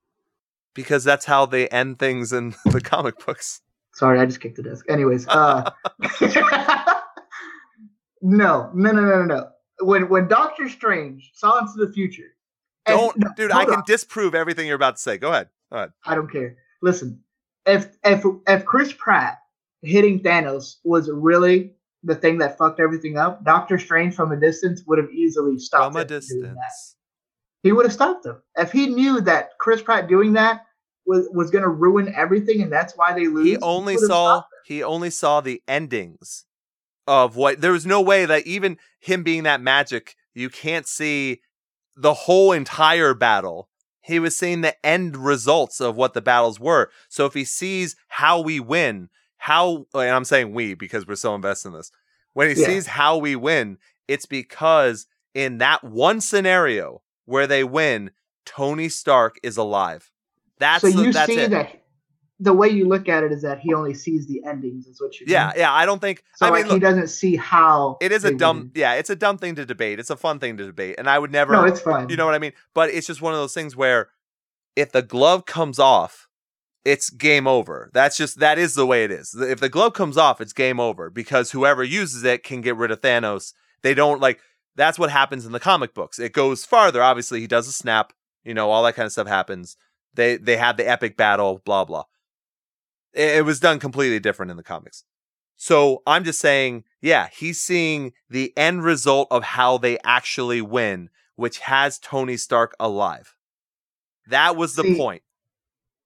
because that's how they end things in (laughs) the comic books. Sorry, I just kicked the desk. Anyways, uh (laughs) No, no, no, no, no. When when Doctor Strange saw into the future. and- Don't, no, dude. I can on. disprove everything you're about to say. Go ahead. Go ahead. I don't care. Listen, if if if Chris Pratt hitting Thanos was really the thing that fucked everything up, Doctor Strange from a distance would have easily stopped From a him from doing that. distance. He would have stopped them. If he knew that Chris Pratt doing that was was going to ruin everything, and that's why they lose. He only saw he only saw the endings of what there was no way that even him being that magic, you can't see the whole entire battle. He was seeing the end results of what the battles were. So if he sees how we win, how and I'm saying we because we're so invested in this. When he Yeah. sees how we win, it's because in that one scenario where they win, Tony Stark is alive. That's so the- you that's see it. that the way you look at it is that he only sees the endings. Is what you Yeah, mean. yeah. I don't think. So I like mean, look, he doesn't see how it is a dumb. win. Yeah, it's a dumb thing to debate. It's a fun thing to debate, and I would never. No, it's fine. You know what I mean? But it's just one of those things where if the glove comes off, it's game over. That's just that is the way it is. If the glove comes off, it's game over because whoever uses it can get rid of Thanos. They don't like that's what happens in the comic books. It goes farther. Obviously, he does a snap, you know, all that kind of stuff happens. They they had the epic battle, blah blah. It, it was done completely different in the comics. So I'm just saying, yeah, he's seeing the end result of how they actually win, which has Tony Stark alive. That was the See, point.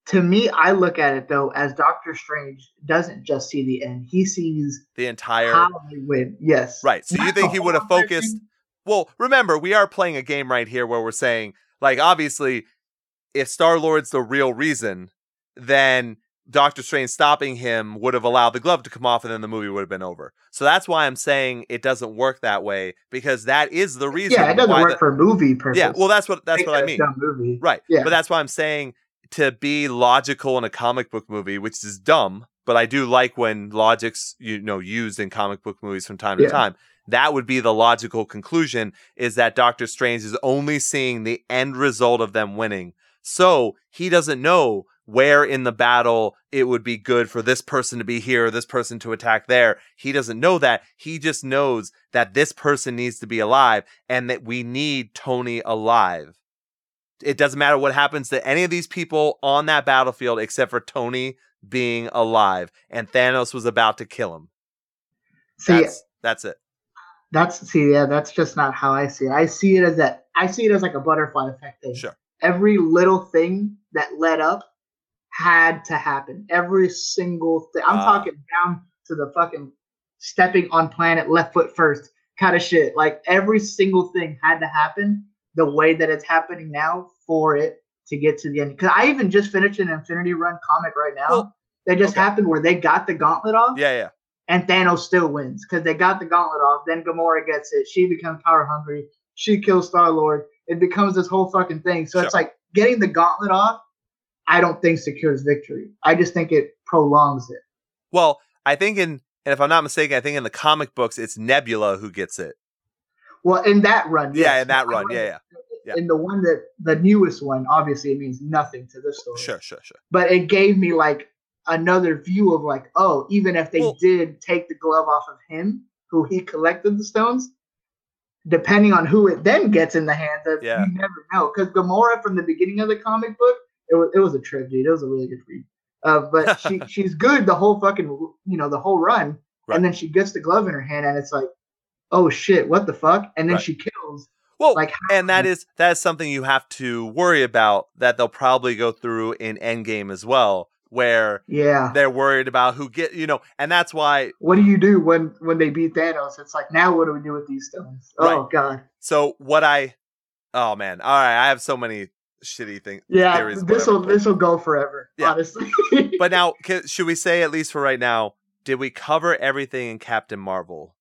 to me, I look at it though as Doctor Strange doesn't just see the end; he sees The entire how they win. Yes, right. So you think he would have focused? thing. Well, remember, we are playing a game right here where we're saying, like, obviously, if Star Lord's the real reason, then Doctor Strange stopping him would have allowed the glove to come off, and then the movie would have been over. So that's why I'm saying it doesn't work that way because that is the reason. Yeah, it doesn't work the- for movie purpose. Yeah, well, that's what that's what I mean. movie. Right. Yeah. But that's why I'm saying to be logical in a comic book movie, which is dumb, but I do like when logic's you know used in comic book movies from time to time. That would be the logical conclusion is that Doctor Strange is only seeing the end result of them winning. So he doesn't know where in the battle it would be good for this person to be here or this person to attack there. He doesn't know that. He just knows that this person needs to be alive and that we need Tony alive. It doesn't matter what happens to any of these people on that battlefield except for Tony being alive. And Thanos was about to kill him. See, That's that's it. that's see, yeah, that's just not how I see it. I see it as that. I see it as like a butterfly effect thing. Sure. Every little thing that led up had to happen. Every single thing. I'm Ah. talking down to the fucking stepping on planet left foot first kind of shit. Like every single thing had to happen the way that it's happening now for it to get to the end. Because I even just finished an Infinity Run comic right now. Well, that just okay. happened where they got the gauntlet off Yeah, yeah. and Thanos still wins because they got the gauntlet off. Then Gamora gets it. She becomes power hungry. She kills Star Lord. It becomes this whole fucking thing. So it's like getting the gauntlet off. I don't think secures victory. I just think it prolongs it. Well, I think in and if I'm not mistaken, I think in the comic books it's Nebula who gets it. Well, in that run, Yeah, yes. in that run. Yeah, yeah. yeah. In the one that the newest one, obviously it means nothing to this story. Sure, sure, sure. But it gave me like another view of like, oh, even if they Well- did take the glove off of him, who he collected the stones, depending on who it then gets in the hands of, Yeah. you never know. Because Gamora from the beginning of the comic book, it was it was a trip, dude. It was a really good read. Uh, but (laughs) she she's good the whole fucking you know the whole run, Right. and then she gets the glove in her hand, and it's like, oh shit, what the fuck? And then Right. she kills Well, like and that is that is something you have to worry about that they'll probably go through in Endgame as well, where yeah. they're worried about who get you know, and that's why. What do you do when when they beat Thanos? It's like now what do we do with these stones? Oh god. So what I, oh man, all right, I have so many shitty things. Yeah, this will this will go forever. Yeah. Honestly. (laughs) But now, should we say at least for right now, did we cover everything in Captain Marvel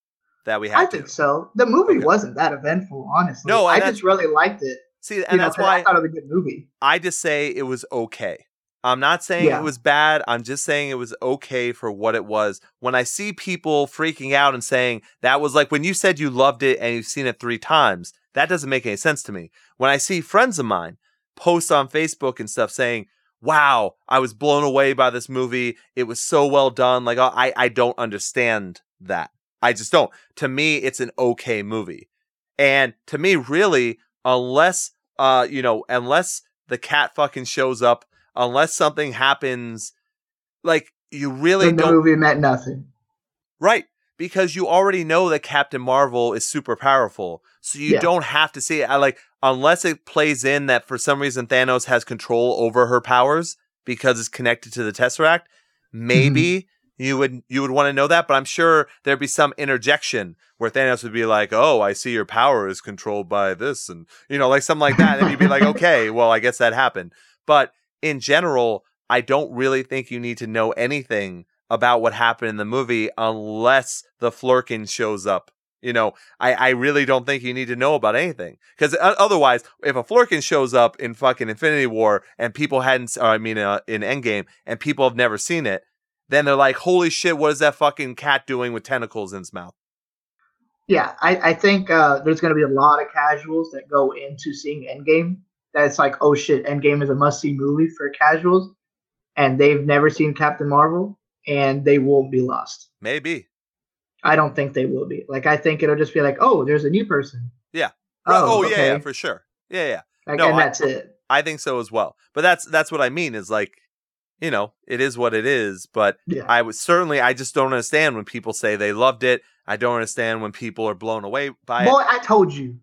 that we had I to? think so. The movie Okay. wasn't that eventful, honestly. No, I just really liked it. See, you and know, why I thought it was a good movie. I just say it was okay. I'm not saying Yeah. it was bad. I'm just saying it was okay for what it was. When I see people freaking out and saying that was like when you said you loved it and you've seen it three times, that doesn't make any sense to me. When I see friends of mine post on Facebook and stuff saying, wow, I was blown away by this movie. It was so well done. Like, I, I don't understand that. I just don't. To me, it's an okay movie. And to me, really, unless, uh, you know, unless the cat fucking shows up, unless something happens, like, you really the don't. movie meant nothing. Right. Because you already know that Captain Marvel is super powerful. So you Yeah. don't have to see it. I like unless it plays in that for some reason Thanos has control over her powers because it's connected to the Tesseract, maybe mm-hmm. you would you would want to know that, but I'm sure there'd be some interjection where Thanos would be like, "Oh, I see your power is controlled by this," and you know, like something like that. And you'd be like, "Okay, well, I guess that happened." But in general, I don't really think you need to know anything about what happened in the movie unless the Flerken shows up You know, I, I really don't think you need to know about anything because otherwise, if a Flerken shows up in fucking Infinity War and people hadn't, or I mean, uh, in Endgame and people have never seen it, then they're like, "Holy shit, what is that fucking cat doing with tentacles in its mouth?" Yeah, I, I think uh, there's going to be a lot of casuals that go into seeing Endgame. That's like, oh shit, Endgame is a must see movie for casuals, and they've never seen Captain Marvel, and they won't be lost. Maybe. I don't think they will be. Like, I think it'll just be like, oh, there's a new person. Yeah. Oh, oh okay. yeah, yeah, for sure. Yeah, yeah. Like, no, and I, that's it. I think so as well. But that's that's what I mean is like, you know, it is what it is. But yeah. I was certainly I just don't understand when people say they loved it. I don't understand when people are blown away by Boy, it. I told you.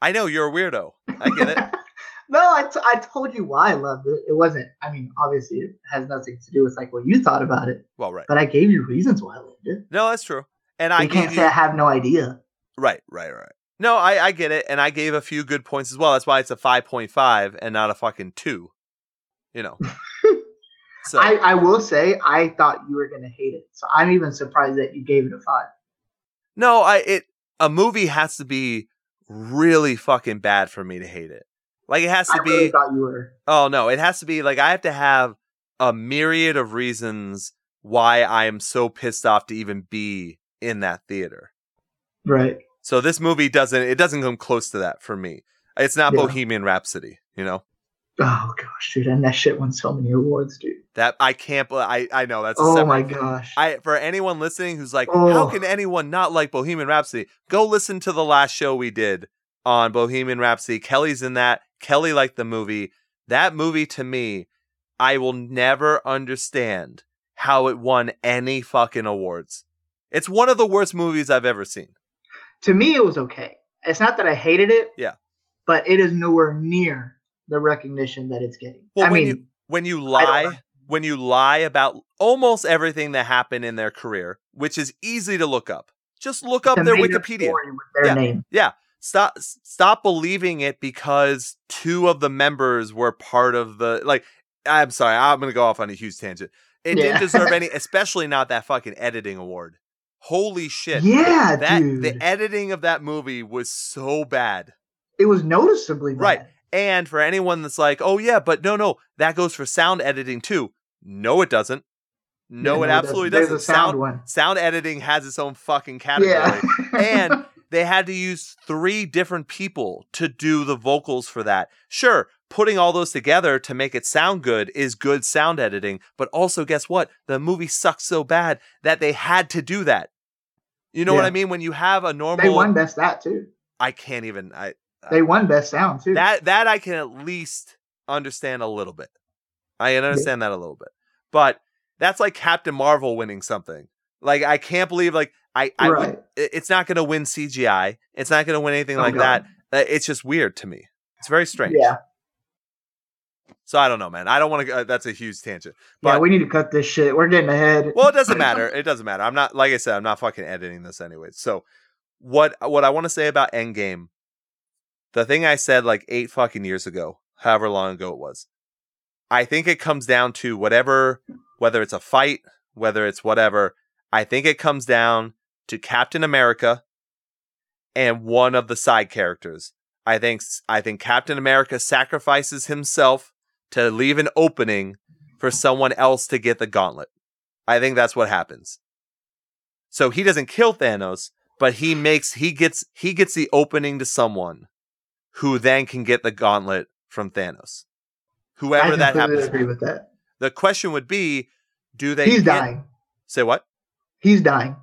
I know you're a weirdo. I get it. (laughs) no, I, t- I told you why I loved it. It wasn't. I mean, obviously, it has nothing to do with like what you thought about it. Well, right. But I gave you reasons why I loved it. No, that's true. And I can't say you... I have no idea. Right, right, right. No, I, I get it, and I gave a few good points as well. That's why it's a five point five and not a fucking two. You know. (laughs) so I, I will say I thought you were gonna hate it, so I'm even surprised that you gave it a five. No, I it a movie has to be really fucking bad for me to hate it. Like it has to I be. Really thought you were. Oh no, it has to be like I have to have a myriad of reasons why I am so pissed off to even be in that theater. Right. So this movie doesn't it doesn't come close to that for me. It's not yeah. Bohemian Rhapsody, you know. Oh gosh, dude, and that shit won so many awards, dude. That I can't. I I know that's. oh my gosh. I for anyone listening who's like, oh. how can anyone not like Bohemian Rhapsody? Go listen to the last show we did on Bohemian Rhapsody. Kelly's in that. Kelly liked the movie. That movie to me, I will never understand how it won any fucking awards. It's one of the worst movies I've ever seen. To me, it was okay. It's not that I hated it. Yeah. But it is nowhere near the recognition that it's getting. Well, I when mean, you, when you lie, when you lie about almost everything that happened in their career, which is easy to look up, just look up their Wikipedia. Their yeah, name. yeah. Stop, stop believing it because two of the members were part of the like. I'm sorry, I'm gonna go off on a huge tangent. It yeah. didn't deserve any, (laughs) especially not that fucking editing award. Holy shit! Yeah, that dude. the editing of that movie was so bad. It was noticeably bad. right. And for anyone that's like, oh yeah, but no, no, that goes for sound editing too. No, it doesn't. No, yeah, it absolutely doesn't. There's a sound, sound one. Sound editing has its own fucking category. Yeah. and they had to use three different people to do the vocals for that. Sure, putting all those together to make it sound good is good sound editing, but also guess what? The movie sucks so bad that they had to do that. You know yeah. what I mean? When you have a normal They won best that too. I can't even I They won best sound too. That that I can at least understand a little bit. I understand yeah. that a little bit. But that's like Captain Marvel winning something. Like I can't believe like I, I right. would, it's not going to win CGI. It's not going to win anything oh, like God. that. Uh, it's just weird to me. It's very strange. Yeah. So I don't know, man. I don't want to. Uh, that's a huge tangent. But, yeah, we need to cut this shit. We're getting ahead. well, it doesn't (laughs) matter. It doesn't matter. I'm not like I said. I'm not fucking editing this anyway. So what what I want to say about Endgame, the thing I said like eight fucking years ago, however long ago it was, I think it comes down to whatever, whether it's a fight, whether it's whatever. I think it comes down to Captain America and one of the side characters. I think I think Captain America sacrifices himself to leave an opening for someone else to get the gauntlet. I think that's what happens. So he doesn't kill Thanos, but he makes he gets he gets the opening to someone who then can get the gauntlet from Thanos. Whoever that happens. Agree with that. The question would be, do they? He's get, dying. Say what? He's dying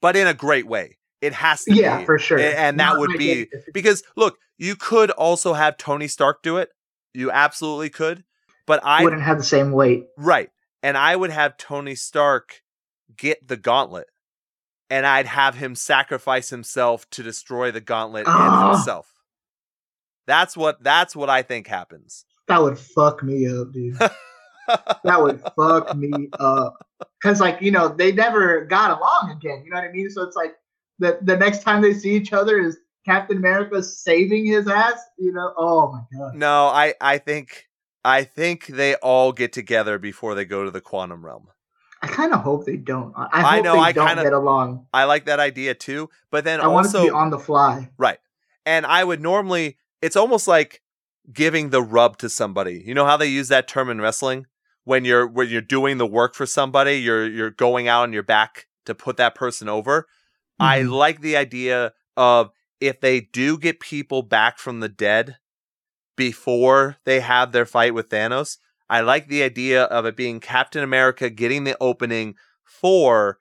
but in a great way. It has to yeah, be. for sure. And that Not would be because look, you could also have Tony Stark do it. You absolutely could. But I wouldn't have the same weight. Right. And I would have Tony Stark get the gauntlet. And I'd have him sacrifice himself to destroy the gauntlet oh. and ah. himself. That's what that's what I think happens. That would fuck me up, dude. (laughs) that would fuck me up. Cause like, you know, they never got along again. You know what I mean? So it's like the the next time they see each other is Captain America saving his ass, you know? Oh my god. No, I I think I think they all get together before they go to the quantum realm. I kind of hope they don't. I, I know, they I don't kinda- get along. I like that idea too. But then I want it to also be on the fly. Right. And I would normally, it's almost like giving the rub to somebody. You know how they use that term in wrestling? When you're when you're doing the work for somebody, you're you're going out on your back to put that person over. I Mhm. like the idea of if they do get people back from the dead before they have their fight with Thanos, I like the idea of it being Captain America getting the opening for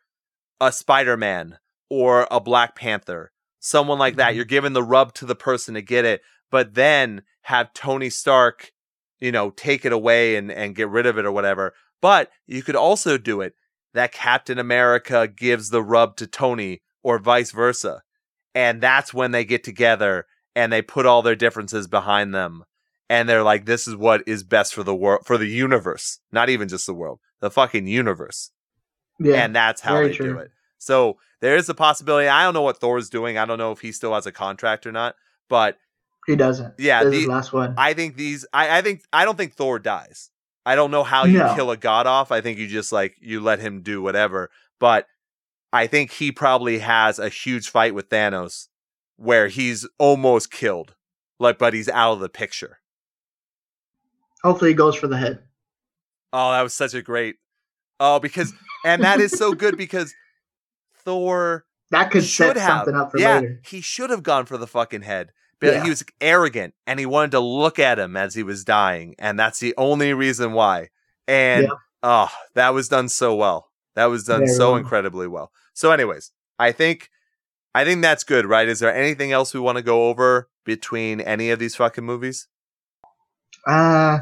a Spider-Man or a Black Panther, someone like that. Mhm. You're giving the rub to the person to get it, but then have Tony Stark, you know, take it away and, and get rid of it or whatever. But you could also do it that Captain America gives the rub to Tony or vice versa. And that's when they get together and they put all their differences behind them. And they're like, this is what is best for the world, for the universe, not even just the world, the fucking universe Yeah. and that's how they do it. So there is a possibility. I don't know what Thor's doing. I don't know if he still has a contract or not. But he doesn't. Yeah, This is the- his last one. I think these. I, I think. I don't think Thor dies. I don't know how you No. kill a god off. I think you just like you let him do whatever. But I think he probably has a huge fight with Thanos where he's almost killed. Like, but he's out of the picture. Hopefully, he goes for the head. Oh, that was such a great. Oh, because and that is so good (laughs) because Thor That could set have. something up for yeah, later. he should have gone for the fucking head. But Yeah. he was arrogant and he wanted to look at him as he was dying, and that's the only reason why. And Yeah. oh, that was done so well. That was done Very so well. incredibly well. So, anyways, I think I think that's good, right? Is there anything else we want to go over between any of these fucking movies? Uh,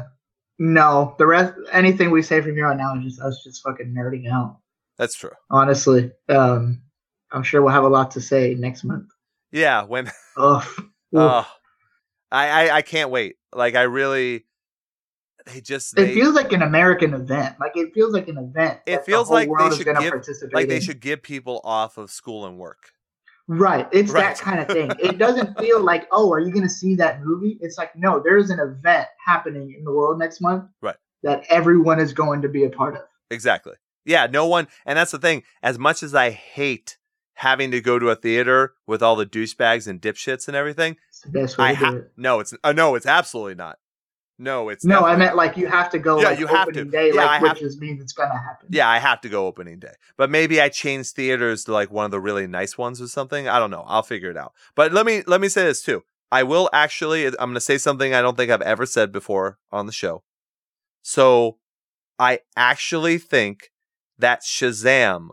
no. The rest, anything we say from here on out is just us just fucking nerding out. That's true. Honestly, um, I'm sure we'll have a lot to say next month. Yeah, when Ugh. Oh, I, I I can't wait. Like I really they just it feels like an American event. Like it feels like an event. It that the feels like they world is should give- participate like they should give people off of school and work. Right. It's Right. that kind of thing. It doesn't feel like, oh, are you going to see that movie? It's like, no, there's an event happening in the world next month (laughs) Right. that everyone is going to be a part of. Exactly. Yeah, no one and that's the thing. As much as I hate having to go to a theater with all the douchebags and dipshits and everything, It's the best way I have it. no, it's uh, no, it's absolutely not. No, it's No, I meant like you have to go Yeah, like you have opening to. day, Yeah, like, I which just means it's going to happen. Yeah, I have to go opening day. But maybe I change theaters to like one of the really nice ones or something. I don't know. I'll figure it out. But let me let me say this too. I will actually I'm going to say something I don't think I've ever said before on the show. So, I actually think that Shazam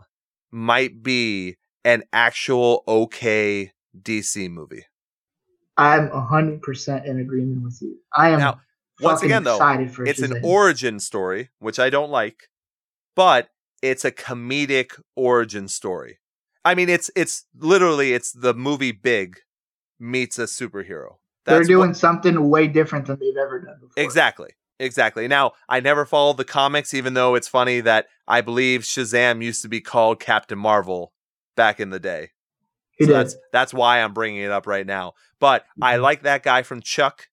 might be an actual okay DC movie. I'm 100% in agreement with you. I am Now, once again, though, excited for It's an origin story, which I don't like, but it's a comedic origin story. I mean, it's it's literally it's the movie Big meets a superhero. They're doing what- something way different than they've ever done before. exactly, exactly. Now, I never followed the comics, even though it's funny that I believe Shazam used to be called Captain Marvel back in the day. He So did. that's that's why I'm bringing it up right now. But I Mhm. like that guy from Chuck.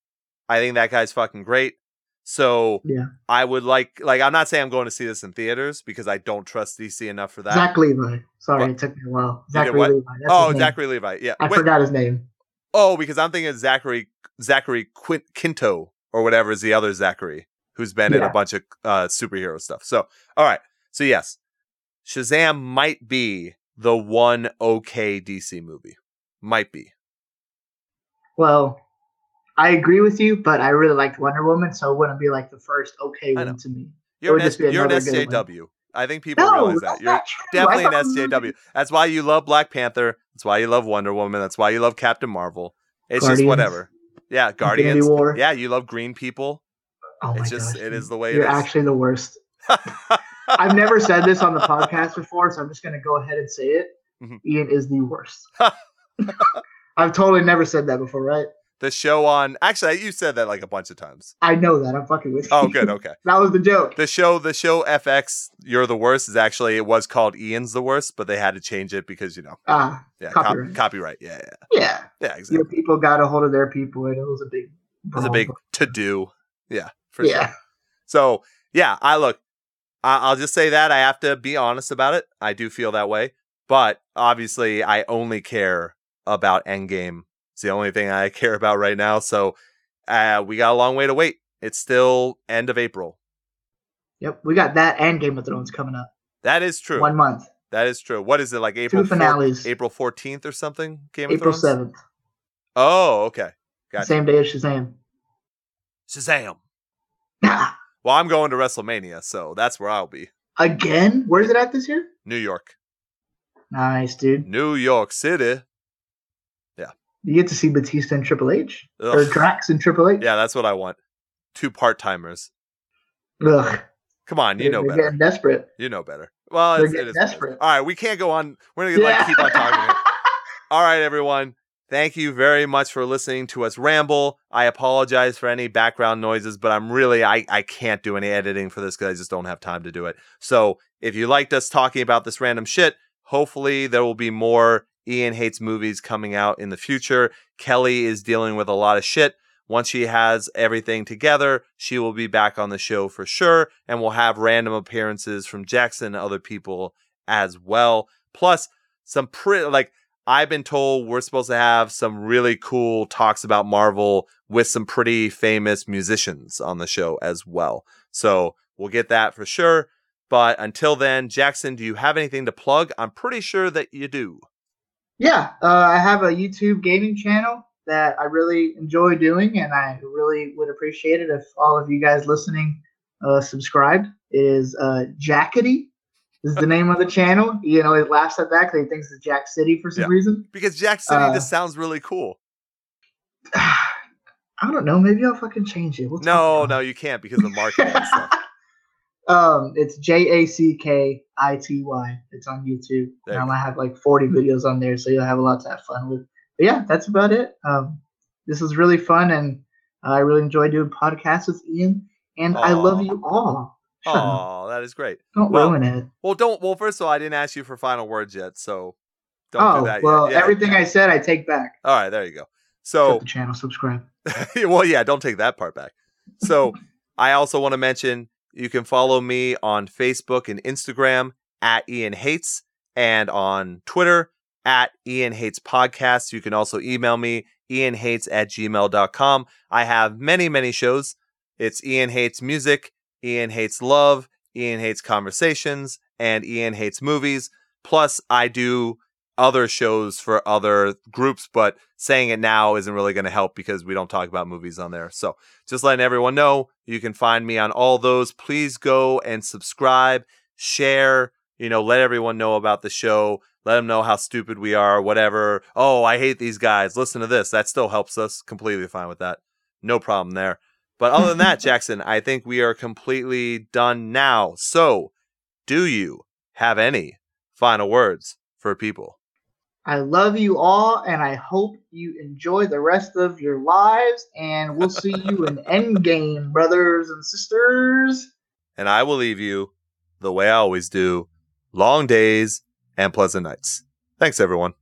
I think that guy's fucking great. So Yeah. I would like like I'm not saying I'm going to see this in theaters because I don't trust DC enough for that. Zach Levi. Sorry, What? it took me a while. Zachary? Levi. That's oh. Zachary Levi. Yeah. I Wait, forgot his name. oh, because I'm thinking Zachary Zachary Quin- Quinto or whatever is the other Zachary who's been in a bunch of uh, superhero stuff. So all right. So yes, Shazam might be the one okay DC movie. Might be. Well, I agree with you, but I really liked Wonder Woman, so it wouldn't be like the first okay one to me. You're an, S- you're an another good one. SJW. I think people No, realize that. You're definitely an SJW. That's why you love Black Panther. That's why you love Wonder Woman. That's why you love Captain Marvel. It's just whatever. Yeah, Guardians. Yeah, you love green people. Oh my It's just gosh, it is the way You're it is. actually the worst. (laughs) I've never said this on the podcast before, so I'm just gonna go ahead and say it. Mhm. Ian is the worst. (laughs) I've totally never said that before, right? the show on actually you said that like a bunch of times. I know that. I'm fucking with you. Oh, good. Okay. (laughs) that was the joke. The show the show FX You're the Worst is actually it was called Ian's the Worst, but they had to change it because, you know, Ah, yeah, cop- Copyright. copyright. Yeah, yeah. yeah. Yeah, Your exactly. people got a hold of their people, and it was a big. It was a big to do. Yeah, for yeah. sure. So yeah, I look. I- I'll just say that I have to be honest about it. I do feel that way, but obviously, I only care about Endgame. It's the only thing I (laughs) care about right now. So uh, we got a long way to wait. It's still end of April. Yep, we got that and Game of Thrones coming up. That is true. One month, That is true. What is it like April two 4th finales. April 14th or something? Game of April seventh, Oh, okay. Gotcha. same day as Shazam. Shazam. (laughs) Well, I'm going to WrestleMania, so that's where I'll be. Again? Where's it at this year? New York. Nice, dude. New York City. Yeah. You get to see Batista and Triple H or Drax and Triple H. Yeah, that's what I want. Two part timers. Ugh, Come on, you they're, know they're better. getting desperate. You know better. Well, They're it's, it is what it is. desperate. All right, we can't go on. We're gonna like keep on talking. (laughs) All right, everyone. Thank you very much for listening to us ramble. I apologize for any background noises, but I'm really I I can't do any editing for this because I just don't have time to do it. So if you liked us talking about this random shit, hopefully there will be more Ian hates movies coming out in the future. Kelly is dealing with a lot of shit. Once she has everything together, she will be back on the show for sure, and we'll have random appearances from Jackson and other people as well. Plus, some pretty like I've been told we're supposed to have some really cool talks about Marvel with some pretty famous musicians on the show as well. So we'll get that for sure. But until then, Jackson, do you have anything to plug? I'm pretty sure that you do. Yeah, uh, I have a YouTube gaming channel that I really enjoy doing, and I really would appreciate it if all of you guys listening uh, subscribed. It is uh, Jackity is the name of the channel. You know, he laughs at that because he thinks it's Jack City for some Yeah. reason. Because Jack City Uh, just sounds really cool. (sighs) I don't know. Maybe I'll fucking change it. We'll No, no, you can't because of marketing stuff. (laughs) Um, it's J A C K I T Y. It's on YouTube. There you Um, go. I have like 40 videos on there, so you'll have a lot to have fun with. But yeah, that's about it. Um, this was really fun, and I really enjoy doing podcasts with Ian. And I love you all. Oh, that is great. Don't well, ruin it. Well, don't. Well, first of all, I didn't ask you for final words yet, so don't oh do that well, yet. Yeah. everything I said, I take back. All right, there you go. Except So, the channel, subscribe. (laughs) well, yeah, don't take that part back. So, I also want to mention you can follow me on Facebook and Instagram at Ian Hates and on Twitter at Ian Hates Podcast. You can also email me, ianhates at gmail.com. I have many, many shows. It's Ian Hates Music, Ian Hates Love, Ian Hates Conversations, and Ian Hates Movies. Plus, I do other shows for other groups, but saying it now isn't really going to help because we don't talk about movies on there. So, just letting everyone know you can find me on all those. Please go and subscribe, share, you know, let everyone know about the show. Let them know how stupid we are, whatever. Oh, I hate these guys. Listen to this. That still helps us. Completely fine with that. No problem there. But other than that, (laughs) Jackson, I think we are completely done now. So, do you have any final words for people? I love you all, and I hope you enjoy the rest of your lives. And we'll (laughs) see you in Endgame, brothers and sisters. And I will leave you the way I always do long days and pleasant nights. Thanks, everyone.